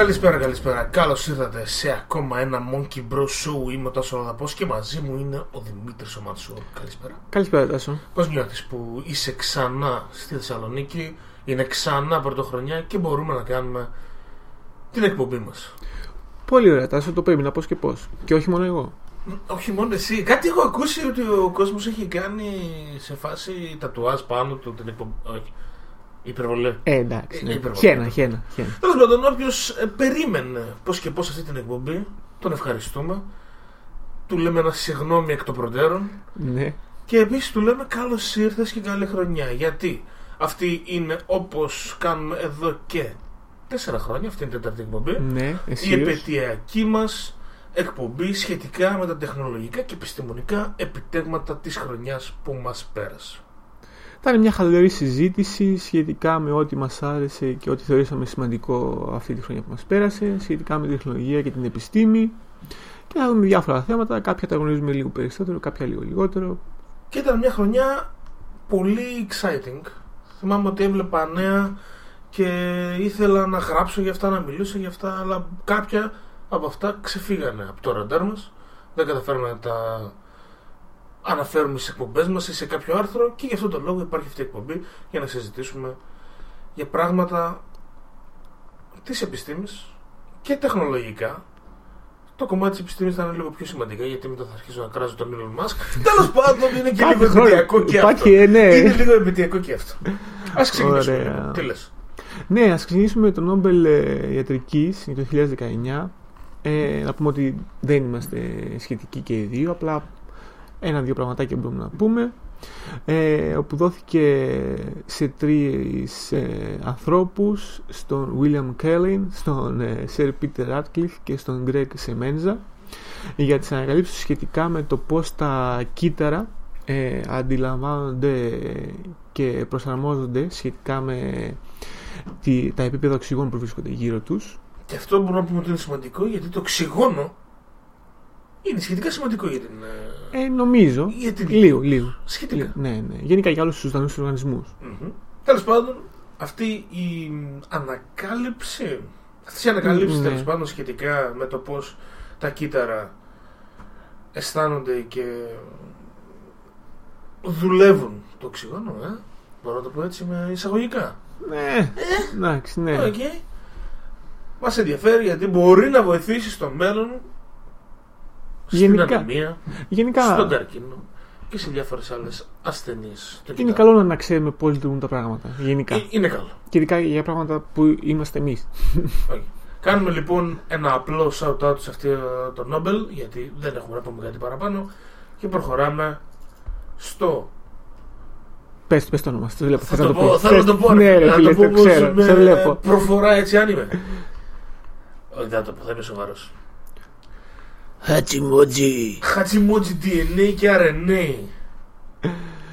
Καλησπέρα, καλησπέρα. Καλώς ήρθατε σε ακόμα ένα Monkey Bros Show. Είμαι ο Τάσο Ροδαπό και μαζί μου είναι ο Δημήτρης Οματσού. Καλησπέρα. Καλησπέρα, Τάσο. Πώς νιώθεις που είσαι ξανά στη Θεσσαλονίκη, είναι ξανά πρωτοχρονιά και μπορούμε να κάνουμε την εκπομπή μας; Πολύ ωραία, Τάσο, το πρέπει να πώς και πώς. Και όχι μόνο εγώ. Όχι μόνο εσύ. Κάτι έχω ακούσει ότι ο κόσμος έχει κάνει σε φάση τατουάζ πάνω του την εκπομπή. Όχι. Υπερβολή. Ε, εντάξει. Ναι. Υπερβολή. Χένα, χένα, χένα. Τέλος πάντων, όποιος περίμενε πώς και πώς αυτή την εκπομπή, τον ευχαριστούμε. Του λέμε ένα συγγνώμη εκ των προτέρων. Ναι. Και επίσης του λέμε καλώς ήρθες και καλή χρονιά. Γιατί αυτή είναι όπως κάνουμε εδώ και τέσσερα χρόνια, αυτή είναι η τέταρτη εκπομπή. Ναι, η εσύ. επαιτειακή μας εκπομπή σχετικά με τα τεχνολογικά και επιστημονικά επιτέγματα της χρονιάς που μας πέρασε. Θα είναι μια χαλαρή συζήτηση σχετικά με ό,τι μας άρεσε και ό,τι θεωρήσαμε σημαντικό αυτή τη χρονιά που μας πέρασε, σχετικά με τη τεχνολογία και την επιστήμη. Και θα δούμε διάφορα θέματα. Κάποια τα γνωρίζουμε λίγο περισσότερο, κάποια λίγο λιγότερο. Και ήταν μια χρονιά πολύ exciting. Θυμάμαι ότι έβλεπα νέα και ήθελα να γράψω για αυτά, να μιλήσω για αυτά, αλλά κάποια από αυτά ξεφύγανε από το ραντάρ μας. Δεν καταφέραμε να τα αναφέρουμε στις εκπομπές μας ή σε κάποιο άρθρο και γι' αυτόν τον λόγο υπάρχει αυτή η εκπομπή για να συζητήσουμε για πράγματα της επιστήμης και τεχνολογικά. Το κομμάτι της επιστήμης θα είναι λίγο πιο σημαντικά γιατί μετά θα αρχίσω να κράζω τον Elon Musk. Τέλος πάντων, είναι και λίγο Υπάρχει χρόνο. επαιτειακό και αυτό. Υπάρχει, ε, ναι. Είναι λίγο επαιτειακό και αυτό. Α ξεκινήσουμε. Ωραία. λοιπόν. Τι λες; Ναι, ας ξεκινήσουμε με το Νόμπελ ε, Ιατρικής για το 2019. Ε, να πούμε ότι δεν είμαστε σχετικοί και οι δύο, απλά ένα-δύο πραγματάκια μπορούμε να πούμε. Ε, όπου δόθηκε σε τρεις ε, ανθρώπους, στον William Kellin, στον ε, Sir Peter Radcliffe και στον Greg Semenza για τις ανακαλύψεις σχετικά με το πώς τα κύτταρα ε, αντιλαμβάνονται και προσαρμόζονται σχετικά με τη, τα επίπεδα οξυγόνου που βρίσκονται γύρω τους. Και αυτό μπορούμε να πούμε ότι είναι σημαντικό γιατί το οξυγόνο είναι σχετικά σημαντικό για την. ε, Ε, νομίζω. Για την Λίγο, λίγο. Σχετικά. Λίγο, Ναι, ναι. Γενικά για όλους τους ζωντανούς οργανισμούς. Τέλος πάντων, αυτή η ανακάλυψη. Αυτέ οι ανακαλύψει Ναι. τέλος πάντων σχετικά με το πώς τα κύτταρα αισθάνονται και δουλεύουν το οξυγόνο, ε. Μπορώ να το πω έτσι με εισαγωγικά. Ναι, εντάξει, ναι. Οκ. Μας ενδιαφέρει γιατί μπορεί να βοηθήσει στο μέλλον στην Γενικά- ανεμία, Γενικά στον καρκίνο και σε διάφορες άλλες ασθενείς. των είναι κυτάρων. καλό να ξέρουμε πώς λειτουργούν τα πράγματα. Γενικά. Ε, Είναι καλό. Και ειδικά για πράγματα που είμαστε εμείς. Όχι. Κάνουμε λοιπόν ένα απλό shout-out σε αυτό το Nobel γιατί δεν έχουμε να πούμε κάτι παραπάνω και προχωράμε στο... Πες, πες το όνομα, σου, το βλέπω. Θα θες το να πω, πεις. θέλω να το πω, Ναι, ρε, ρε, να φίλε, το πω το ξέρω, πως σε με βλέπω. προφορά έτσι αν είμαι. Όχι, δεν θα το πω, θα είμαι σοβαρός. Χατσιμότζι. Χατσιμότζι DNA και RNA.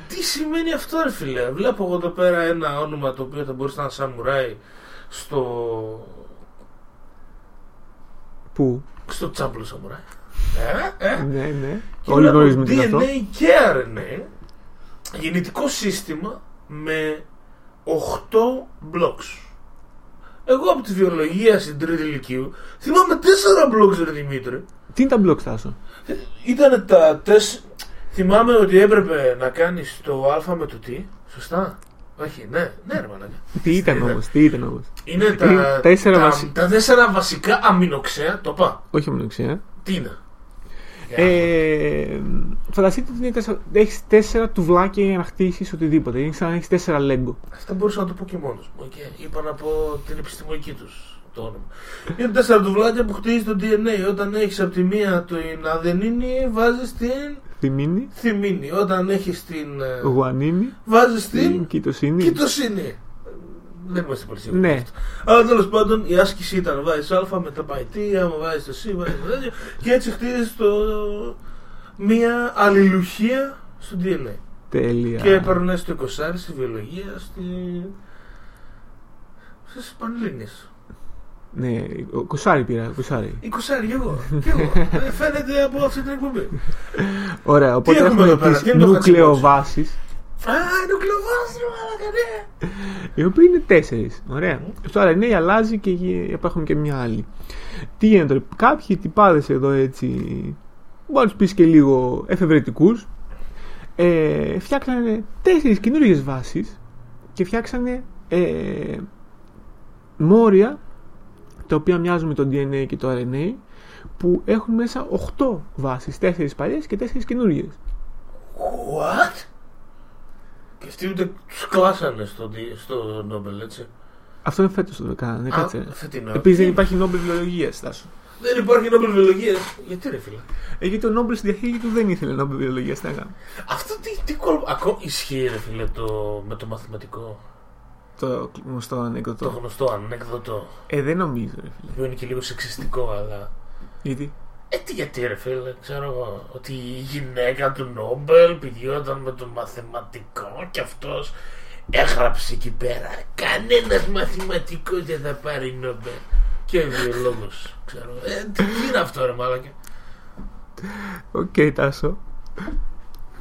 Τι σημαίνει αυτό, ρε φίλε; Βλέπω εγώ εδώ πέρα ένα όνομα το οποίο θα μπορούσε να είναι σαμουράι στο. Πού, στο τσάμπλο σαμουράι. Ε, ε. ναι, ναι. Και Όλοι βλέπω γνωρίζουμε τι είναι DNA αυτό. και RNA. Γεννητικό σύστημα με 8 blocks. Εγώ από τη βιολογία στην τρίτη ηλικίου θυμάμαι 4 blocks, ρε Δημήτρη. Τι είναι τα μπλοκ, Στάσο; Ήταν τα τεσ... Θυμάμαι ότι έπρεπε να κάνεις το α με το τι. Σωστά; Όχι, ναι, ναι, ρε μαλάκα. Τι ήταν Είναι. όμως, τι ήταν όμως; Είναι τα, Είναι τέσσερα τα, βασι- τα τέσσερα βασικά αμινοξέα. Το πά. Όχι αμινοξία. Τι είναι; Ε, φανταστείτε ότι είναι τέσσερα- έχεις τέσσερα τουβλάκια για να χτίσεις οτιδήποτε. Είναι σαν να έχεις τέσσερα λέγκο. Αυτά μπορούσα να το πω και μόνος μου. Okay. Είπα να πω την επιστημονική τους το όνομα. Είναι τέσσερα τουβλάκια που χτίζεις το DNA. Όταν έχεις από τη μία την αδενίνη, βάζεις την Θυμίνη, θυμίνη. Όταν έχεις την. ε, γουανίνη, βάζεις την την κοιτοσύνη. κοιτοσύνη. Δεν είμαστε πολύ σίγουροι. Ναι. γι' αυτό. Αλλά τέλος πάντων η άσκηση ήταν βάζεις Α, μετά πάει τι, άμα βάζεις το C, βάζεις το τέτοιο. Και έτσι χτίζεις το... μία αλληλουχία στο DNA. Τέλεια. Και παίρνει το 20 στη βιολογία, στη. στις Πανελλήνιες. Ναι, ο Κουσάρι πήρα, Κουσάρι. 20 κι εγώ. Κι εγώ. Ε, Φαίνεται από αυτή την εκπομπή. Ωραία, οπότε έχουμε έχουμε εδώ πέρα, τις τι είναι το νουκλεοβάσεις. Α, είναι ο κλωβός, ρε μαλάκα, ναι. Οι οποίοι είναι τέσσερις. Ωραία. Στο RNA αλλάζει και γι- υπάρχουν και μια άλλη. Τι γίνεται τώρα, κάποιοι τυπάδες εδώ έτσι. Μπορείς να τους πεις και λίγο εφευρετικούς. Ε, φτιάξανε τέσσερις καινούριες βάσεις και φτιάξανε ε, μόρια τα οποία μοιάζουν με το DNA και το RNA που έχουν μέσα 8 βάσεις, 4 παλιές και 4 καινούριες. What? Και αυτοί ούτε τους κλάσανε στο, δι- στο Νόμπελ, έτσι. Αυτό είναι φέτος το κάνανε, Α, κάτσε. φετινό. Επίσης δεν υπάρχει Νόμπελ βιολογίας, Στάσο. Δεν υπάρχει Νόμπελ βιολογίας. Γιατί ρε φίλε; Ε, γιατί ο Νόμπελ στη διαθήκη του δεν ήθελε Νόμπελ βιολογίας, τι να κάνω. Αυτό τι, τι κόλπο. Ακόμα ισχύει ρε φίλε το, με το μαθηματικό; Το γνωστό Το ανέκδοτο. γνωστό ανέκδοτο. Ε, δεν νομίζω, ρε φίλε. Που είναι και λίγο σεξιστικό, αλλά. Γιατί; Ε, τι γιατί ρε φίλε, ξέρω εγώ. Ότι η γυναίκα του Νόμπελ πηγαίνονταν με τον μαθηματικό και αυτός έγραψε εκεί πέρα. Κανένας μαθηματικός δεν θα πάρει Νόμπελ. Και βιολόγος, ξέρω. Ε, τι τι είναι αυτό ρε μάλακα. Οκ, Τάσο.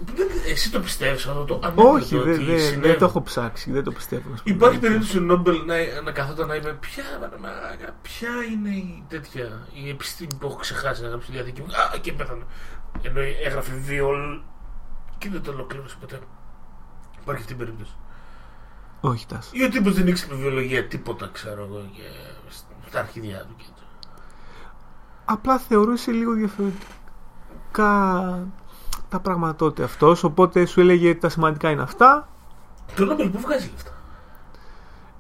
Δεν- Εσύ το πιστεύεις αυτό το ανέκδοτο Όχι, δεν ότι δεν- συνέβη; δεν το έχω ψάξει, δεν το πιστεύω. να σου πω. Υπάρχει περίπτωση ο Νόμπελ να, να καθόταν να είπε ποια, ρε μαλάκα, ποια είναι η τέτοια η επιστήμη που έχω ξεχάσει να γράψει στη διαδική μου; Α, και πέθανε. Ενώ έγραφε βιολ και δεν το ολοκλήρωσε ποτέ. Υπάρχει αυτή η περίπτωση. Όχι, Τάσο. Ή ο τύπος δεν ήξερε βιολογία τίποτα, ξέρω εγώ, και στα αρχίδια του και έτσι. Απλά θεωρούσε λίγο διαφορετικά τα πράγματα τότε αυτός, οπότε σου έλεγε τα σημαντικά είναι αυτά. Το Νόμπελ που βγάζει λεφτά.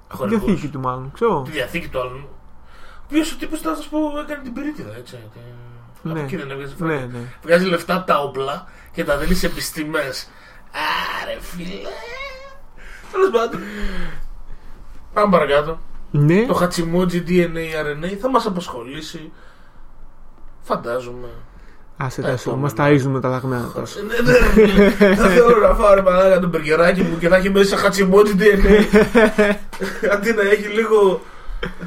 Τη Χορηγός. διαθήκη του μάλλον, ξέρω. Τη διαθήκη του άλλου. Ο οποίος ο τύπος, θα σα πω, έκανε την περίτιδα, έτσι. Και... Από Ναι. εκεί δεν έβγαζε Ναι, φράγκα. ναι. Βγάζει λεφτά από τα όπλα και τα δίνει σε επιστήμες. Άρε φίλε. Τέλος πάντων. Πάμε παρακάτω. Ναι, Το χατσιμότζι DNA RNA θα μας απασχολήσει. Φαντάζομαι. Άσε τα Τάσο, επόμενα. μας ταΐζουμε τα δαγμένα Τάσο. Ε, ναι, ναι, ρε φίλε. Θα θέλω να φάω ρε μαλάκα το μπεργκεράκι μου και να έχει μέσα χατσιμότζι DNA. Αντί να έχει λίγο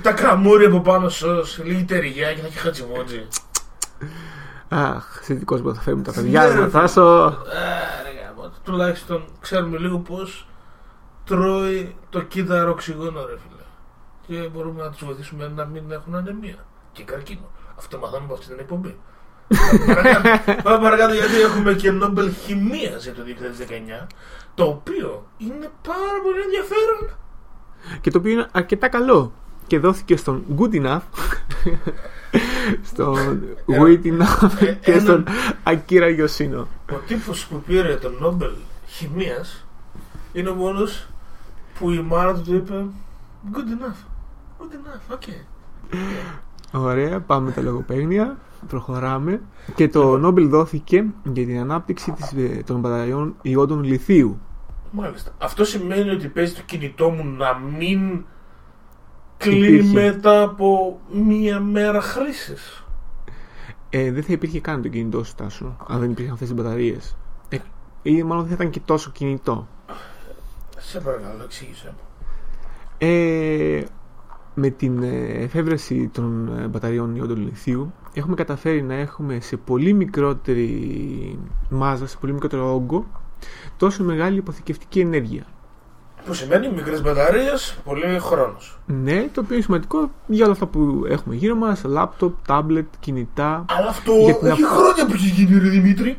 τα κραμούρια από πάνω σως, λίγη ταιριά και να έχει χατσιμότζι. Αχ, θετικός που θα φέρουμε τα Ναι, παιδιά ρε, μας, Τάσο. Άρε γάμο, τουλάχιστον ξέρουμε λίγο πώς τρώει το κύτταρο οξυγόνο ρε φίλε. Και μπορούμε να τους βοηθήσουμε να μην έχουν ανεμία και καρκίνο. Αυτό μαθαίνουμε από αυτή την εκπομπή. Πάμε παρακάτω. Πάμε παρακάτω γιατί έχουμε και Νόμπελ Χημίας για το 2019 το οποίο είναι πάρα πολύ ενδιαφέρον. Και το οποίο είναι αρκετά καλό. Και δόθηκε στον Good Enough, στον Wait Enough ε, και ένα- στον Akira Yoshino. Ο τύπος που πήρε τον Νόμπελ Χημίας είναι ο μόνος που η μάνα του του είπε Good enough. Good enough, okay. Ωραία, πάμε με τα λογοπαίγνια. Προχωράμε. Και το Νόμπελ δόθηκε για την ανάπτυξη της, ε, των μπαταριών ιόντων λιθίου. Μάλιστα. Αυτό σημαίνει ότι παίζει το κινητό μου να μην κλείνει Υπήρχε. μετά από μία μέρα χρήσης. Ε, δεν θα υπήρχε καν το κινητό σου, Τάσο, αν δεν υπήρχαν αυτές τις μπαταρίες. Ε, ή μάλλον δεν θα ήταν και τόσο κινητό. Σε παρακαλώ, εξήγησε μου. Ε, με την ε, εφεύρεση των ε, μπαταριών ιόντων λιθίου έχουμε καταφέρει να έχουμε σε πολύ μικρότερη μάζα, σε πολύ μικρότερο όγκο τόσο μεγάλη υποθηκευτική ενέργεια. Που σημαίνει μικρές μπαταρίες, πολύ χρόνος. Ναι, το οποίο είναι σημαντικό για όλα αυτά που έχουμε γύρω μας, λάπτοπ, τάμπλετ, κινητά. Αλλά αυτό Για την έχει απο- χρόνια που έχει γίνει, ρε Δημήτρη.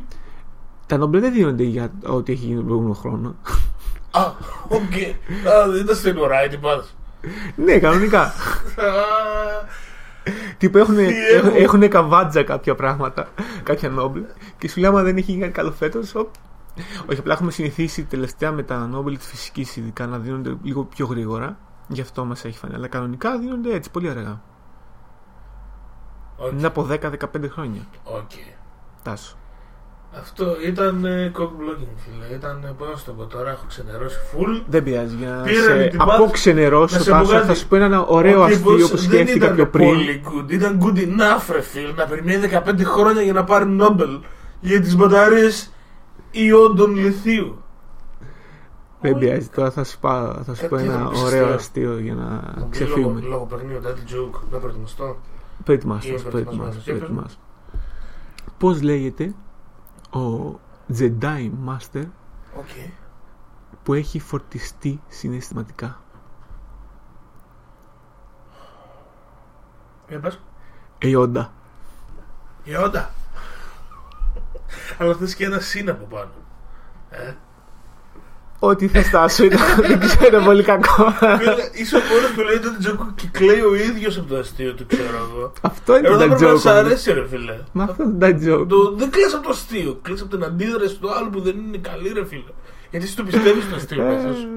Τα Νόμπελ δεν δίνονται για ό,τι έχει γίνει τον προηγούμενο χρόνο. Α, οκ. Α, δεν ήταν στην ουρά, τι πας. Ναι, κανονικά. Τύπου έχουν, Τι έχουν, έχω. έχουνε καβάτζα κάποια πράγματα, κάποια Νόμπελ. Και σου λέει, άμα δεν έχει γίνει καλό φέτος. Όχι, απλά έχουμε συνηθίσει τελευταία με τα Νόμπελ της φυσικής ειδικά να δίνονται λίγο πιο γρήγορα. Γι' αυτό μας έχει φανεί. Αλλά κανονικά δίνονται έτσι, πολύ αργά. Οκ. Είναι από 10-15 χρόνια. Οκ. Τάσο. Αυτό ήταν ε, cock blocking, φίλε. Ήταν, ε, πώς να σου το πω τώρα, έχω ξενερώσει full. Δεν πειράζει. Για να Πήρανε σε την πάθη- αποξενερώσω, να σε Τάσο, βγάζει- θα σου πω ένα ωραίο Ο αστείο τύπος που δεν σκέφτηκα ήταν πιο πριν. Πολύ good. Ήταν good enough, ρε φίλε, να περιμένει 15 χρόνια για να πάρει Νόμπελ για τις μπαταρίες ιόντων λιθίου. Δεν Πολύ πειράζει. Τώρα θα σου, πάω, θα σου πω Κάτι ένα θα πεις ωραίο αστείο. αστείο για να Λόγω, ξεφύγουμε. λόγω παιχνίδι, daddy joke, να προετοιμαστώ. Προετοιμάσαι, Είμαι προετοιμάσαι, προετοιμασμένος. Για πες μου. προετοιμάσαι. Πώς λέγεται; Ο Jedi Master OK. που έχει φορτιστεί συναισθηματικά. Για πες. Ιόντα. Ιόντα. Αλλά θες και ένα συν από πάνω. Ε. Ό,τι θα στάσω ήταν, δεν ξέρω, είναι πολύ κακό. Φίλε, Είσαι ο μόνος που λέει τον τζόκο και κλαίει ο ίδιος από το αστείο του, ξέρω εγώ. Αυτό είναι Εγώ το θα πρέπει να σ' joke. αρέσει ρε φίλε. Μα αυτό είναι τα joke. Το, δεν κλαις από το αστείο, κλαις από την αντίδραση του άλλου που δεν είναι καλή ρε φίλε. Γιατί εσύ το πιστεύεις το αστείο μέσα σου.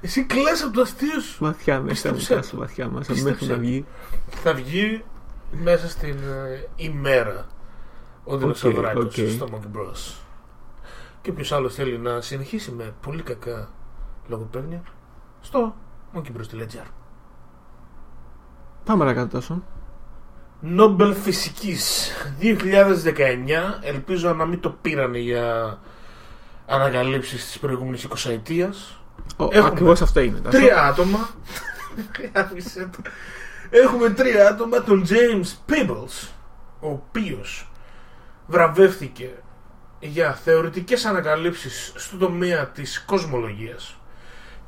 Εσύ κλαις από το αστείο σου. Βαθιά μέσα, Πίστεψε μέσα, το. βαθιά μέσα, Πίστεψε μέχρι να το. βγει. Θα βγει μέσα στην ε, ημέρα ο δεινοσαυράκος οκ. στο Monkey Bros. Και ποιος άλλος θέλει να συνεχίσει με πολύ κακά λογοπαίγνια στο monkeybros.gr Πάμε παρακάτω τόσο. Νόμπελ Φυσικής 2019 Ελπίζω να μην το πήρανε για ανακαλύψεις της προηγούμενης 20 ετίας Έχουμε Ακριβώς αυτό είναι. Τάσο. Τρία άτομα Άφησε το. Έχουμε τρία άτομα Τον James Peebles Ο οποίος βραβεύτηκε για θεωρητικές ανακαλύψεις στο τομέα της κοσμολογίας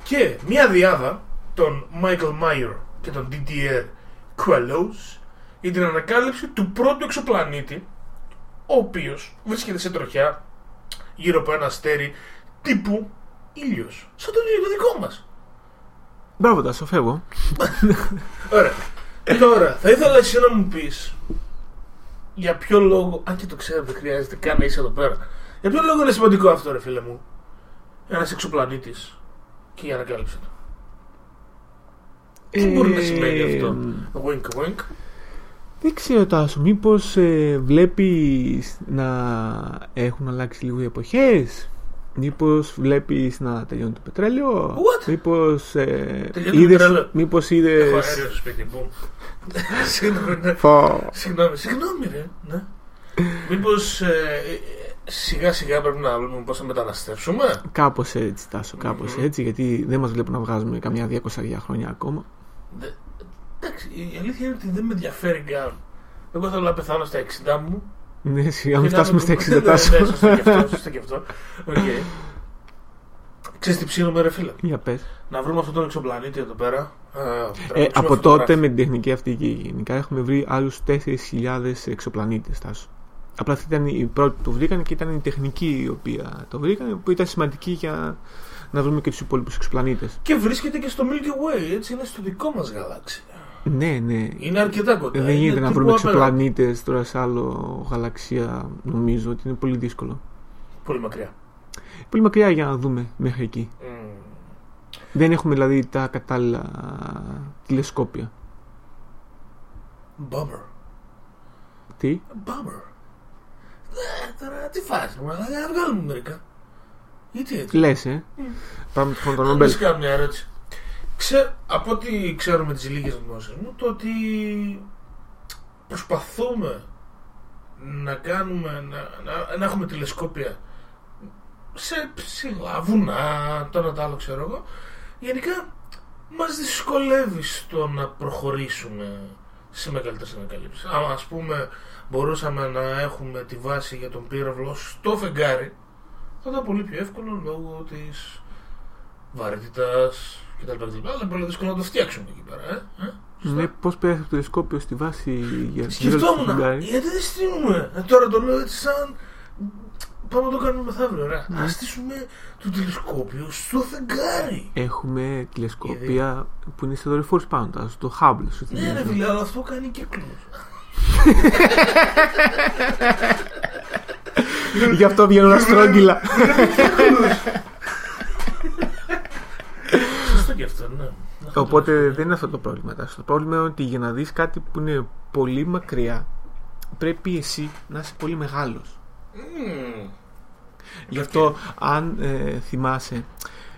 και μια διάδα τον Michael Meyer και τον Didier Queloz για την ανακάλυψη του πρώτου εξωπλανήτη ο οποίος βρίσκεται σε τροχιά γύρω από ένα αστέρι τύπου ήλιος σαν τον ήλιο το δικό μας Μπράβο, Τάσο, φεύγω. Ωραία. Τώρα, θα ήθελα εσύ να μου πεις για ποιο λόγο, αν και το ξέρω, δεν χρειάζεται καν να είσαι εδώ πέρα. Για ποιο λόγο είναι σημαντικό αυτό, ρε φίλε μου; Ένα εξωπλανήτης και η ανακάλυψη του. Τι μπορεί να σημαίνει Ε, αυτό; Wink, wink. Δεν ξέρω, Τάσο, μήπως ε, βλέπεις να έχουν αλλάξει λίγο οι εποχές; Μήπως βλέπεις να τελειώνει το πετρέλαιο; What? Μήπως, ε, Τελειώνει το είδες, πετρέλαιο. μήπως Έχω είδες... αέριο στο σπίτι μου. Συγγνώμη, ναι. Φω. Συγγνώμη, συγγνώμη, ρε. Ναι. Μήπως σιγά σιγά πρέπει να βλέπουμε πώς θα μεταναστεύσουμε; Κάπως έτσι, Τάσο, κάπως Μμμ. έτσι, γιατί δεν μας βλέπουν να βγάζουμε καμιά 200 χρόνια ακόμα. Δε- Εντάξει, η αλήθεια είναι ότι δεν με ενδιαφέρει καν. Εγώ θέλω να πεθάνω στα 60 μου. Ναι, σιγά μην Και να φτάσουμε στα με- 60, Ναι, Τάσο. Ναι, σωστό και αυτό. Σωστό και αυτό. Οκ. Ξέρεις τι ψήνουμε ρε φίλε; Για πες. Να βρούμε αυτόν τον εξωπλανήτη εδώ πέρα. Α, Ε, τραβήξουμε από τότε φωτογράφια. με την τεχνική αυτή και γενικά έχουμε βρει άλλους 4.000 εξωπλανήτες Τάσο. Απλά αυτή ήταν η πρώτη που το βρήκαν και ήταν η τεχνική η οποία το βρήκαν που ήταν σημαντική για να βρούμε και τους υπόλοιπους εξωπλανήτες. Και βρίσκεται και στο Milky Way, έτσι είναι στο δικό μας γαλάξια. Ναι, ναι. Είναι αρκετά κοντά. Δεν είναι γίνεται να τύπου βρούμε απέναντι. εξωπλανήτες τώρα σε άλλο γαλαξία νομίζω ότι είναι πολύ δύσκολο. Πολύ μακριά. Πολύ μακριά για να δούμε μέχρι εκεί. Μμμ. Δεν έχουμε δηλαδή τα κατάλληλα τηλεσκόπια. Bummer. Τι; Bummer. Ε, Τώρα τι φάση, μα να βγάλουμε μερικά. Γιατί έτσι; Λες, ε. Πάμε στον τον Να Νόμπελ. σου κάνω μια ερώτηση. Ξέ, από ό,τι ξέρουμε τις λίγες γνώσεις μου, το ότι προσπαθούμε να κάνουμε, να, να, να έχουμε τηλεσκόπια σε ψηλά βουνά, το ένα το άλλο ξέρω εγώ, γενικά μας δυσκολεύει στο να προχωρήσουμε σε μεγαλύτερες ανακαλύψεις. Αν ας πούμε μπορούσαμε να έχουμε τη βάση για τον πύραυλο στο φεγγάρι, θα ήταν πολύ πιο εύκολο λόγω της βαρύτητας κτλ. κτλ. Αλλά είναι πολύ δύσκολο να το φτιάξουμε εκεί πέρα. Ε; Ε; Σωστά. Ναι, πώς πέρασε το τηλεσκόπιο στη βάση για την Σκεφτόμουν, φεγγάρι. γιατί δεν στείλουμε. Ε, τώρα το λέω έτσι σαν. Πάμε να το κάνουμε μεθαύριο. Ωραία. Ναι. Α στήσουμε το τηλεσκόπιο στο φεγγάρι. Έχουμε τηλεσκόπια που είναι σε δορυφόρους πάνω, τα- στο Hubble. σου Ναι, θυμίζω. ρε φίλε, αλλά αυτό κάνει κύκλου. Γι' αυτό βγαίνουν αστρόγγυλα. Σωστό και αυτό, ναι. Αυτό Οπότε το- δεν είναι αυτό το πρόβλημα. Τάσο. Το πρόβλημα είναι ότι για να δεις κάτι που είναι πολύ μακριά, πρέπει εσύ να είσαι πολύ μεγάλος. Μμμ. Γι' αυτό, αν ε, θυμάσαι,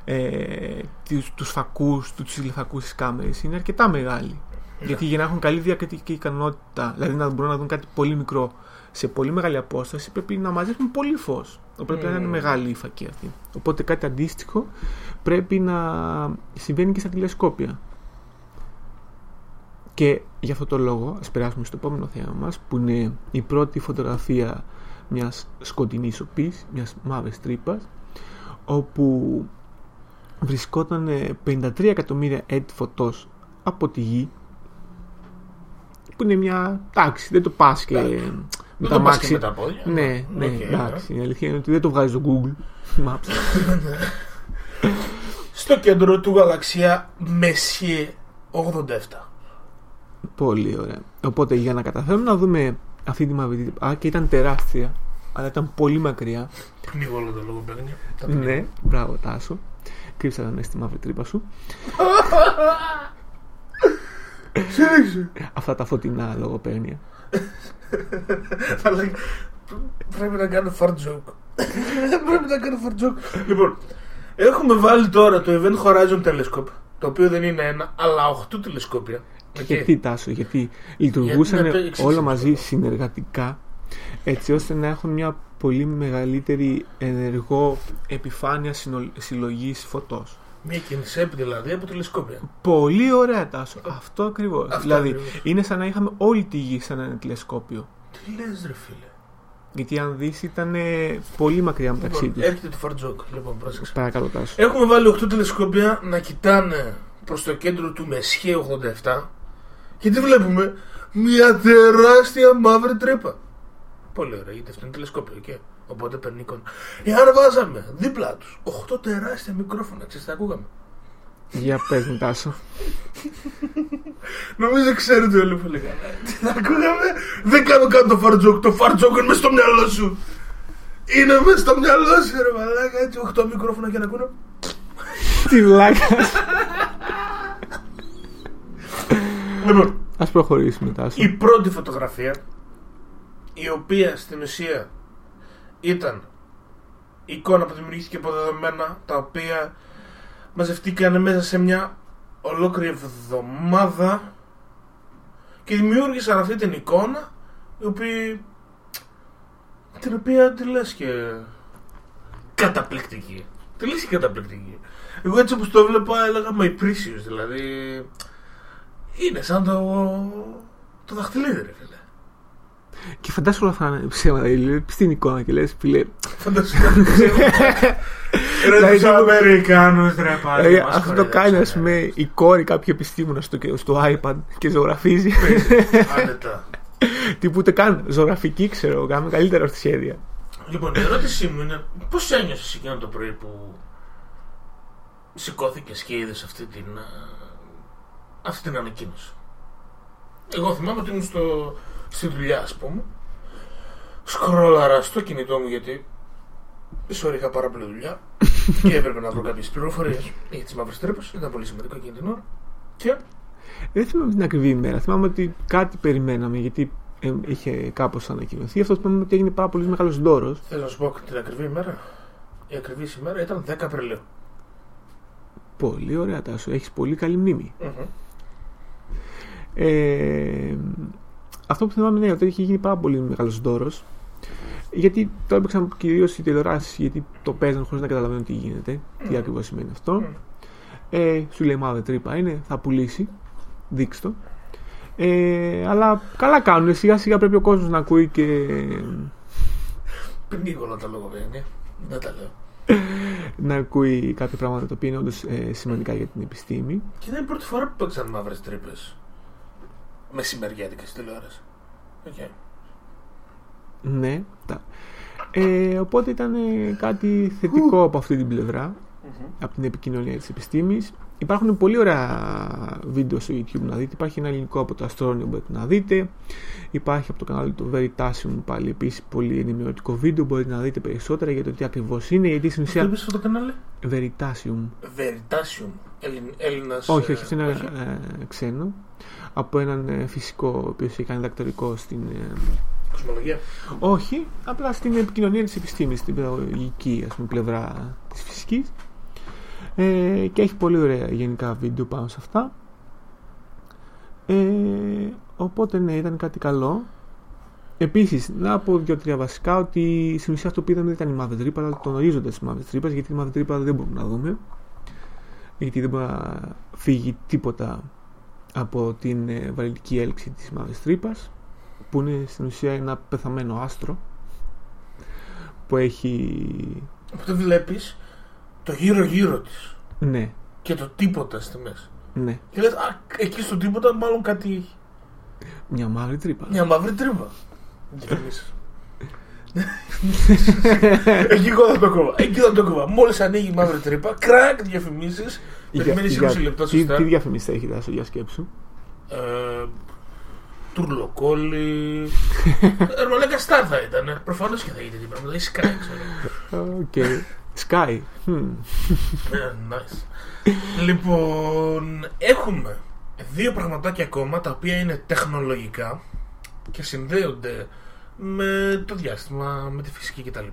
ε, τους, τους φακούς, τους τηλεφακούς της κάμερας είναι αρκετά μεγάλοι. Ναι. Γιατί για να έχουν καλή διακριτική ικανότητα, δηλαδή να μπορούν να δουν κάτι πολύ μικρό σε πολύ μεγάλη απόσταση, πρέπει να μαζέψουν πολύ φως. Πρέπει να είναι Mm. μεγάλη η φακή αυτή. Οπότε κάτι αντίστοιχο πρέπει να συμβαίνει και στα τηλεσκόπια. Και γι' αυτό το λόγο, ας περάσουμε στο επόμενο θέμα μας, που είναι η πρώτη φωτογραφία μιας σκοτεινής οπής, μιας μαύρης τρύπας, όπου βρισκόταν ε, 53 εκατομμύρια έτη φωτός από τη γη που είναι μια τάξη, δεν το πας και Εντάξει. με Δεν τα το πας και μάξι. με τα πόδια. Ναι, ναι, Οκ, εντάξει. Η αλήθεια είναι ότι δεν το βγάζει στο Google Maps. Στο κέντρο του γαλαξία Messier 87. Πολύ ωραία. Οπότε για να καταφέρουμε να δούμε αυτή τη μαύρη τρύπα. Α, και ήταν τεράστια, αλλά ήταν πολύ μακριά. Πνίγω όλο το λόγο παίρνει. Τα Ναι, πνίγω. μπράβο Τάσο. Κρύψα μέσα στη μαύρη τρύπα σου. Συνέχισε. Αυτά τα φωτεινά λογοπαίγνια. Αλλά πρέπει να κάνω fart joke. πρέπει να κάνω fart joke. Λοιπόν, έχουμε βάλει τώρα το Event Horizon Telescope, το οποίο δεν είναι ένα, αλλά 8 τηλεσκόπια. Οκ. Γιατί Τάσο, γιατί λειτουργούσαν Γιατί να το εξηγήσω όλα μαζί αυτό. συνεργατικά έτσι ώστε να έχουν μια πολύ μεγαλύτερη ενεργό επιφάνεια συλλογής φωτός. Μια κινησέπη δηλαδή από τηλεσκόπια. Πολύ ωραία Τάσο. Αυτό ακριβώς. Αυτό δηλαδή ακριβώς. είναι σαν να είχαμε όλη τη γη σαν ένα τηλεσκόπιο. Τι λες ρε φίλε; Γιατί αν δεις ήταν ε, πολύ μακριά μεταξύ Λοιπόν, τους. έρχεται το fart joke. Λοιπόν, πρόσεξε. Παρακαλώ Τάσο. Έχουμε βάλει 8 τηλεσκόπια να κοιτάνε προς το κέντρο του Μεσχέ 87 και τι βλέπουμε μια τεράστια μαύρη τρύπα. Πολύ ωραία, γιατί αυτό είναι τηλεσκόπιο και οπότε παίρνει εικόνα. Εάν βάζαμε δίπλα τους 8 τεράστια μικρόφωνα, ξέρεις τι ακούγαμε. Για πες μου Τάσο. Νομίζω ξέρετε όλοι πολύ καλά. Τι θα ακούγαμε, δεν κάνω καν το φαρτζόκ. Το φαρτζόκ είναι μέσα στο μυαλό σου. Είναι μέσα στο μυαλό σου, ρε μαλάκα. Έτσι, 8 μικρόφωνα και να ακούνε. Τι βλάκα. Λοιπόν, Ας προχωρήσουμε Τάσο. η πρώτη φωτογραφία, η οποία στην ουσία ήταν εικόνα που δημιουργήθηκε από δεδομένα τα οποία μαζευτήκαν μέσα σε μια ολόκληρη εβδομάδα και δημιούργησαν αυτή την εικόνα η οποία την οποία τη λες και καταπληκτική τη λες και καταπληκτική εγώ έτσι όπως το έβλεπα έλεγα my precious δηλαδή είναι σαν το το δαχτυλίδι ρε φίλε Και φαντάσου όλα αυτά να είναι ψέματα. Δηλαδή, στην εικόνα και λες φίλε. Φανταστικά. Ρε Δηλαδή, τους Αμερικάνους ρε πάλι. Δηλαδή, μας αυτό το κάνει, ας κοροϊδέψανε. πούμε, η κόρη κάποιου επιστήμονα στο, στο iPad και ζωγραφίζει. Άνετα. Τι που ούτε καν ζωγραφική, ξέρω εγώ, κάνουμε καλύτερα αυτή σχέδια. Λοιπόν, η ερώτησή μου είναι πώς ένιωσες εκείνο το πρωί που σηκώθηκες και είδες αυτή την, α, αυτή την ανακοίνωση; Εγώ θυμάμαι ότι ήμουν στο, στη δουλειά, ας πούμε. Σκρόλαρα στο κινητό μου γιατί sorry, είχα πάρα πολλή δουλειά και έπρεπε να βρω κάποιες πληροφορίες για τις μαύρες τρύπες. Ήταν πολύ σημαντικό εκείνη την ώρα. Και Δεν θυμάμαι την ακριβή ημέρα. Θυμάμαι ότι κάτι περιμέναμε γιατί ε, είχε κάπως ανακοινωθεί. Αυτό θυμάμαι ότι έγινε πάρα πολύ μεγάλος δώρο. θέλω να σου πω την ακριβή ημέρα. Η ακριβή ημέρα ήταν 10 Απριλίου. Πολύ ωραία, Τάσο. Έχεις πολύ καλή μνήμη. Μμμ. Ε, αυτό που θυμάμαι είναι ότι είχε γίνει πάρα πολύ μεγάλος δώρο. Γιατί το έπαιξαν κυρίως οι τηλεοράσεις, γιατί το παίζαν χωρίς να καταλαβαίνουν τι γίνεται, τι Μμ. ακριβώς σημαίνει αυτό. Μμ. Ε, σου λέει μαύρη τρύπα είναι, θα πουλήσει. Δείξ' το. Ε, αλλά καλά κάνουν. Σιγά σιγά πρέπει ο κόσμος να ακούει και Πνίγω όλα τα λογοπαίγνια. Δεν τα λέω. να ακούει κάποια πράγματα τα οποία είναι όντως σημαντικά για την επιστήμη. Και ήταν η πρώτη φορά που παίξαν μαύρες τρύπες. Μεσημεριάτικα στη τηλεόραση. Okay. Ναι. Τα. Ε, οπότε ήταν ε, κάτι θετικό από αυτή την πλευρά, από την επικοινωνία της επιστήμης. Υπάρχουν πολύ ωραία βίντεο στο YouTube να δείτε. Υπάρχει ένα ελληνικό από το Astronomy που μπορείτε να δείτε. Υπάρχει από το κανάλι του Veritasium πάλι επίσης πολύ ενημερωτικό βίντεο. Μπορείτε να δείτε περισσότερα για το τι ακριβώς είναι. Γιατί στην Τι ουσία. είπε αυτό το κανάλι, Veritasium. Veritasium. Έλληνας. Όχι, όχι, αυτό είναι ε, ξένο. Από έναν ε, φυσικό, ο οποίος έχει κάνει δακτορικό στην. Ε, Κοσμολογία. όχι, απλά στην επικοινωνία της επιστήμης, στην παιδαγωγική ας πούμε, πλευρά της φυσικής. Ε, και έχει πολύ ωραία γενικά βίντεο πάνω σε αυτά. Ε, οπότε ναι, ήταν κάτι καλό. Επίσης, να πω δύο-τρία βασικά ότι στην ουσία αυτό που είδαμε δεν ήταν η μαύρη τρύπα, αλλά τον ορίζοντα τη μαύρη τρύπα, γιατί τη μαύρη τρύπα δεν μπορούμε να δούμε. Γιατί δεν μπορεί να φύγει τίποτα από την ε, βαρυτική έλξη της μαύρης τρύπας που είναι στην ουσία ένα πεθαμένο άστρο που έχει Οπότε βλέπεις το γύρω-γύρω της. Ναι, και το τίποτα στη μέση. ναι. Και λες, α, εκεί στο τίποτα μάλλον κάτι έχει. Μια μαύρη τρύπα. Μια μαύρη τρύπα. Διαφημίσεις. Εκεί εγώ θα το κόβα. Εκεί θα το κόβα. Μόλις ανοίγει η μαύρη τρύπα, κράκ διαφημίσεις. Περιμένεις Για- 20 λεπτά τι, σωστά. τι διαφημίσεις θα έχεις δάσο για σκέψου. Ε, Τουρλοκόλλη. Ερμολέκα Σταρ θα ήταν. Προφανώς και θα γίνει τέτοια πράγματα. Έχει Sky, ξέρω. OK. Sky. Hm. Ε, nice. λοιπόν, έχουμε δύο πραγματάκια ακόμα τα οποία είναι τεχνολογικά και συνδέονται με το διάστημα, με τη φυσική κτλ.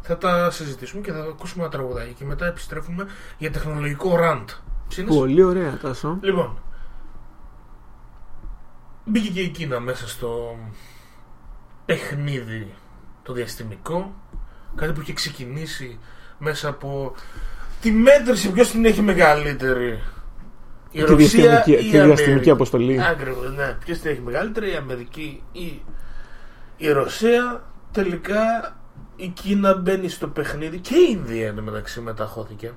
Θα τα συζητήσουμε και θα ακούσουμε ένα τραγουδάκι και μετά επιστρέφουμε για τεχνολογικό rant. Ψήνεις; Πολύ ωραία, Τάσο. Λοιπόν, μπήκε και η Κίνα μέσα στο παιχνίδι το διαστημικό. Κάτι που έχει ξεκινήσει μέσα από τη μέτρηση ποιος την έχει μεγαλύτερη. Η Τη διαστημική, τη διαστημική αποστολή. Ακριβώς, ναι. Ποιος την έχει μεγαλύτερη, η Αμερική ή η Ρωσία. Τελικά η Κίνα μπαίνει στο παιχνίδι και η Ινδία εν τω μεταξύ μεταχώθηκε.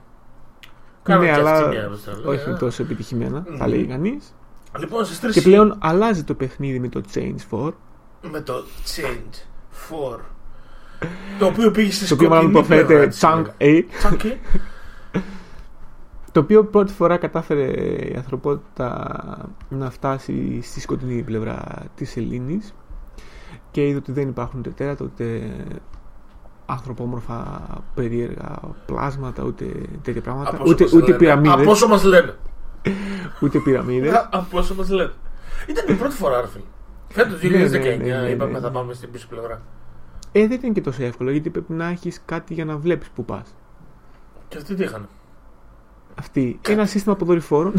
Κάνουν Ναι, και αλλά αυτή μια αποστολή, όχι ε. τόσο επιτυχημένα, θα Μμμ. λέει κανείς. Λοιπόν, στις 3 Και πλέον αλλάζει το παιχνίδι με το Change 4. με το Change 4 το οποίο πήγε στη Το οποίο μάλλον σκοτεινή πλευρά προφέρεται της Chang A. Τσάνκε. Το οποίο πρώτη φορά κατάφερε η ανθρωπότητα να φτάσει στη σκοτεινή πλευρά της σελήνης και είδε ότι δεν υπάρχουν ούτε τέρατα ούτε ανθρωπόμορφα περίεργα πλάσματα ούτε τέτοια πράγματα Από όσο ούτε, μας ούτε λένε. Από πυραμίδες όσο μας λένε ούτε πυραμίδες. Α, Από όσο μας λένε. Ήταν η πρώτη φορά ρε φίλε. Φέτος 2019 Ναι, ναι, ναι, ναι, ναι, είπαμε ναι. θα πάμε στην πίσω πλευρά. Ε, δεν είναι και τόσο εύκολο γιατί πρέπει να έχεις κάτι για να βλέπεις που πας. Και αυτοί τι είχαν αυτή ένα σύστημα από δορυφόρων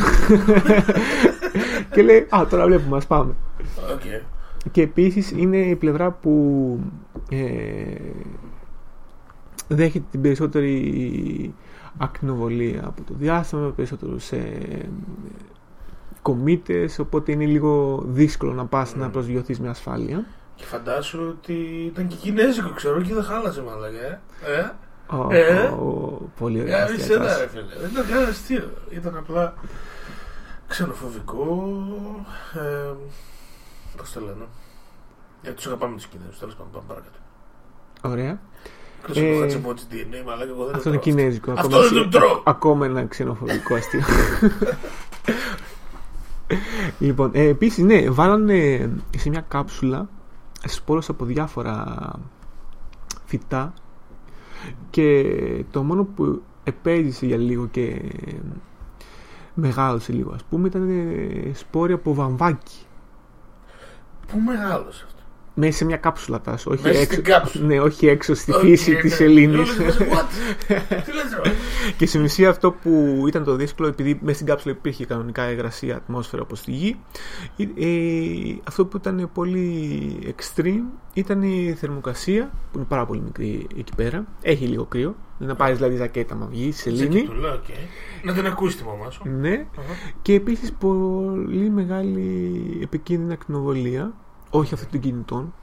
και λέει α τώρα βλέπουμε ας πάμε Οκ. Και επίσης είναι η πλευρά που ε, δέχεται την περισσότερη ακτινοβολία από το διάστημα, περισσότερους ε, κομίτες, οπότε είναι λίγο δύσκολο να πας να προσγειωθείς με ασφάλεια. Και φαντάσου ότι ήταν και κινέζικο ξέρω και δεν χάλασε μάλλον ε. ε. Ω, Ε. ω, πολύ ωραία. Για αστεία εσένα τάση. ρε φίλε Δεν ήταν κανένα αστείο Ήταν απλά ξενοφοβικό ε, Πώς το λένε Για τους αγαπάμε τους Κινέζους Τέλος πάντων πάμε παρακάτω Ωραία. Αυτό το είναι τρώω. κινέζικο. Αυτό ακόμα δεν σε- το τρώω. Ακόμα ένα ξενοφοβικό αστείο. λοιπόν, ε, επίσης, ναι, βάλανε σε μια κάψουλα σπόρους από διάφορα φυτά και το μόνο που επέζησε για λίγο και μεγάλωσε λίγο ας πούμε ήταν ε, σπόροι από βαμβάκι Πού μεγάλωσε αυτό; Μέσα σε μια κάψουλα τάσο όχι, Μέσα έξω, στην κάψουλα. ναι, όχι έξω στη Οκ, φύση ναι. της σελήνης Όλες λες, What? Τι λες ρε; Και στην ουσία αυτό που ήταν το δύσκολο, επειδή μέσα στην κάψουλα υπήρχε κανονικά υγρασία ατμόσφαιρα όπως στη γη, ε, ε, αυτό που ήταν πολύ extreme ήταν η θερμοκρασία, που είναι πάρα πολύ μικρή εκεί πέρα. Έχει λίγο κρύο. Δεν να πάρεις δηλαδή ζακέτα να βγεις, σελήνη. Ζακετούλα, οκ. Να την ακούσεις τη μαμά σου Ναι. Και επίσης πολύ μεγάλη επικίνδυνη ακτινοβολία. Όχι αυτή των κινητών.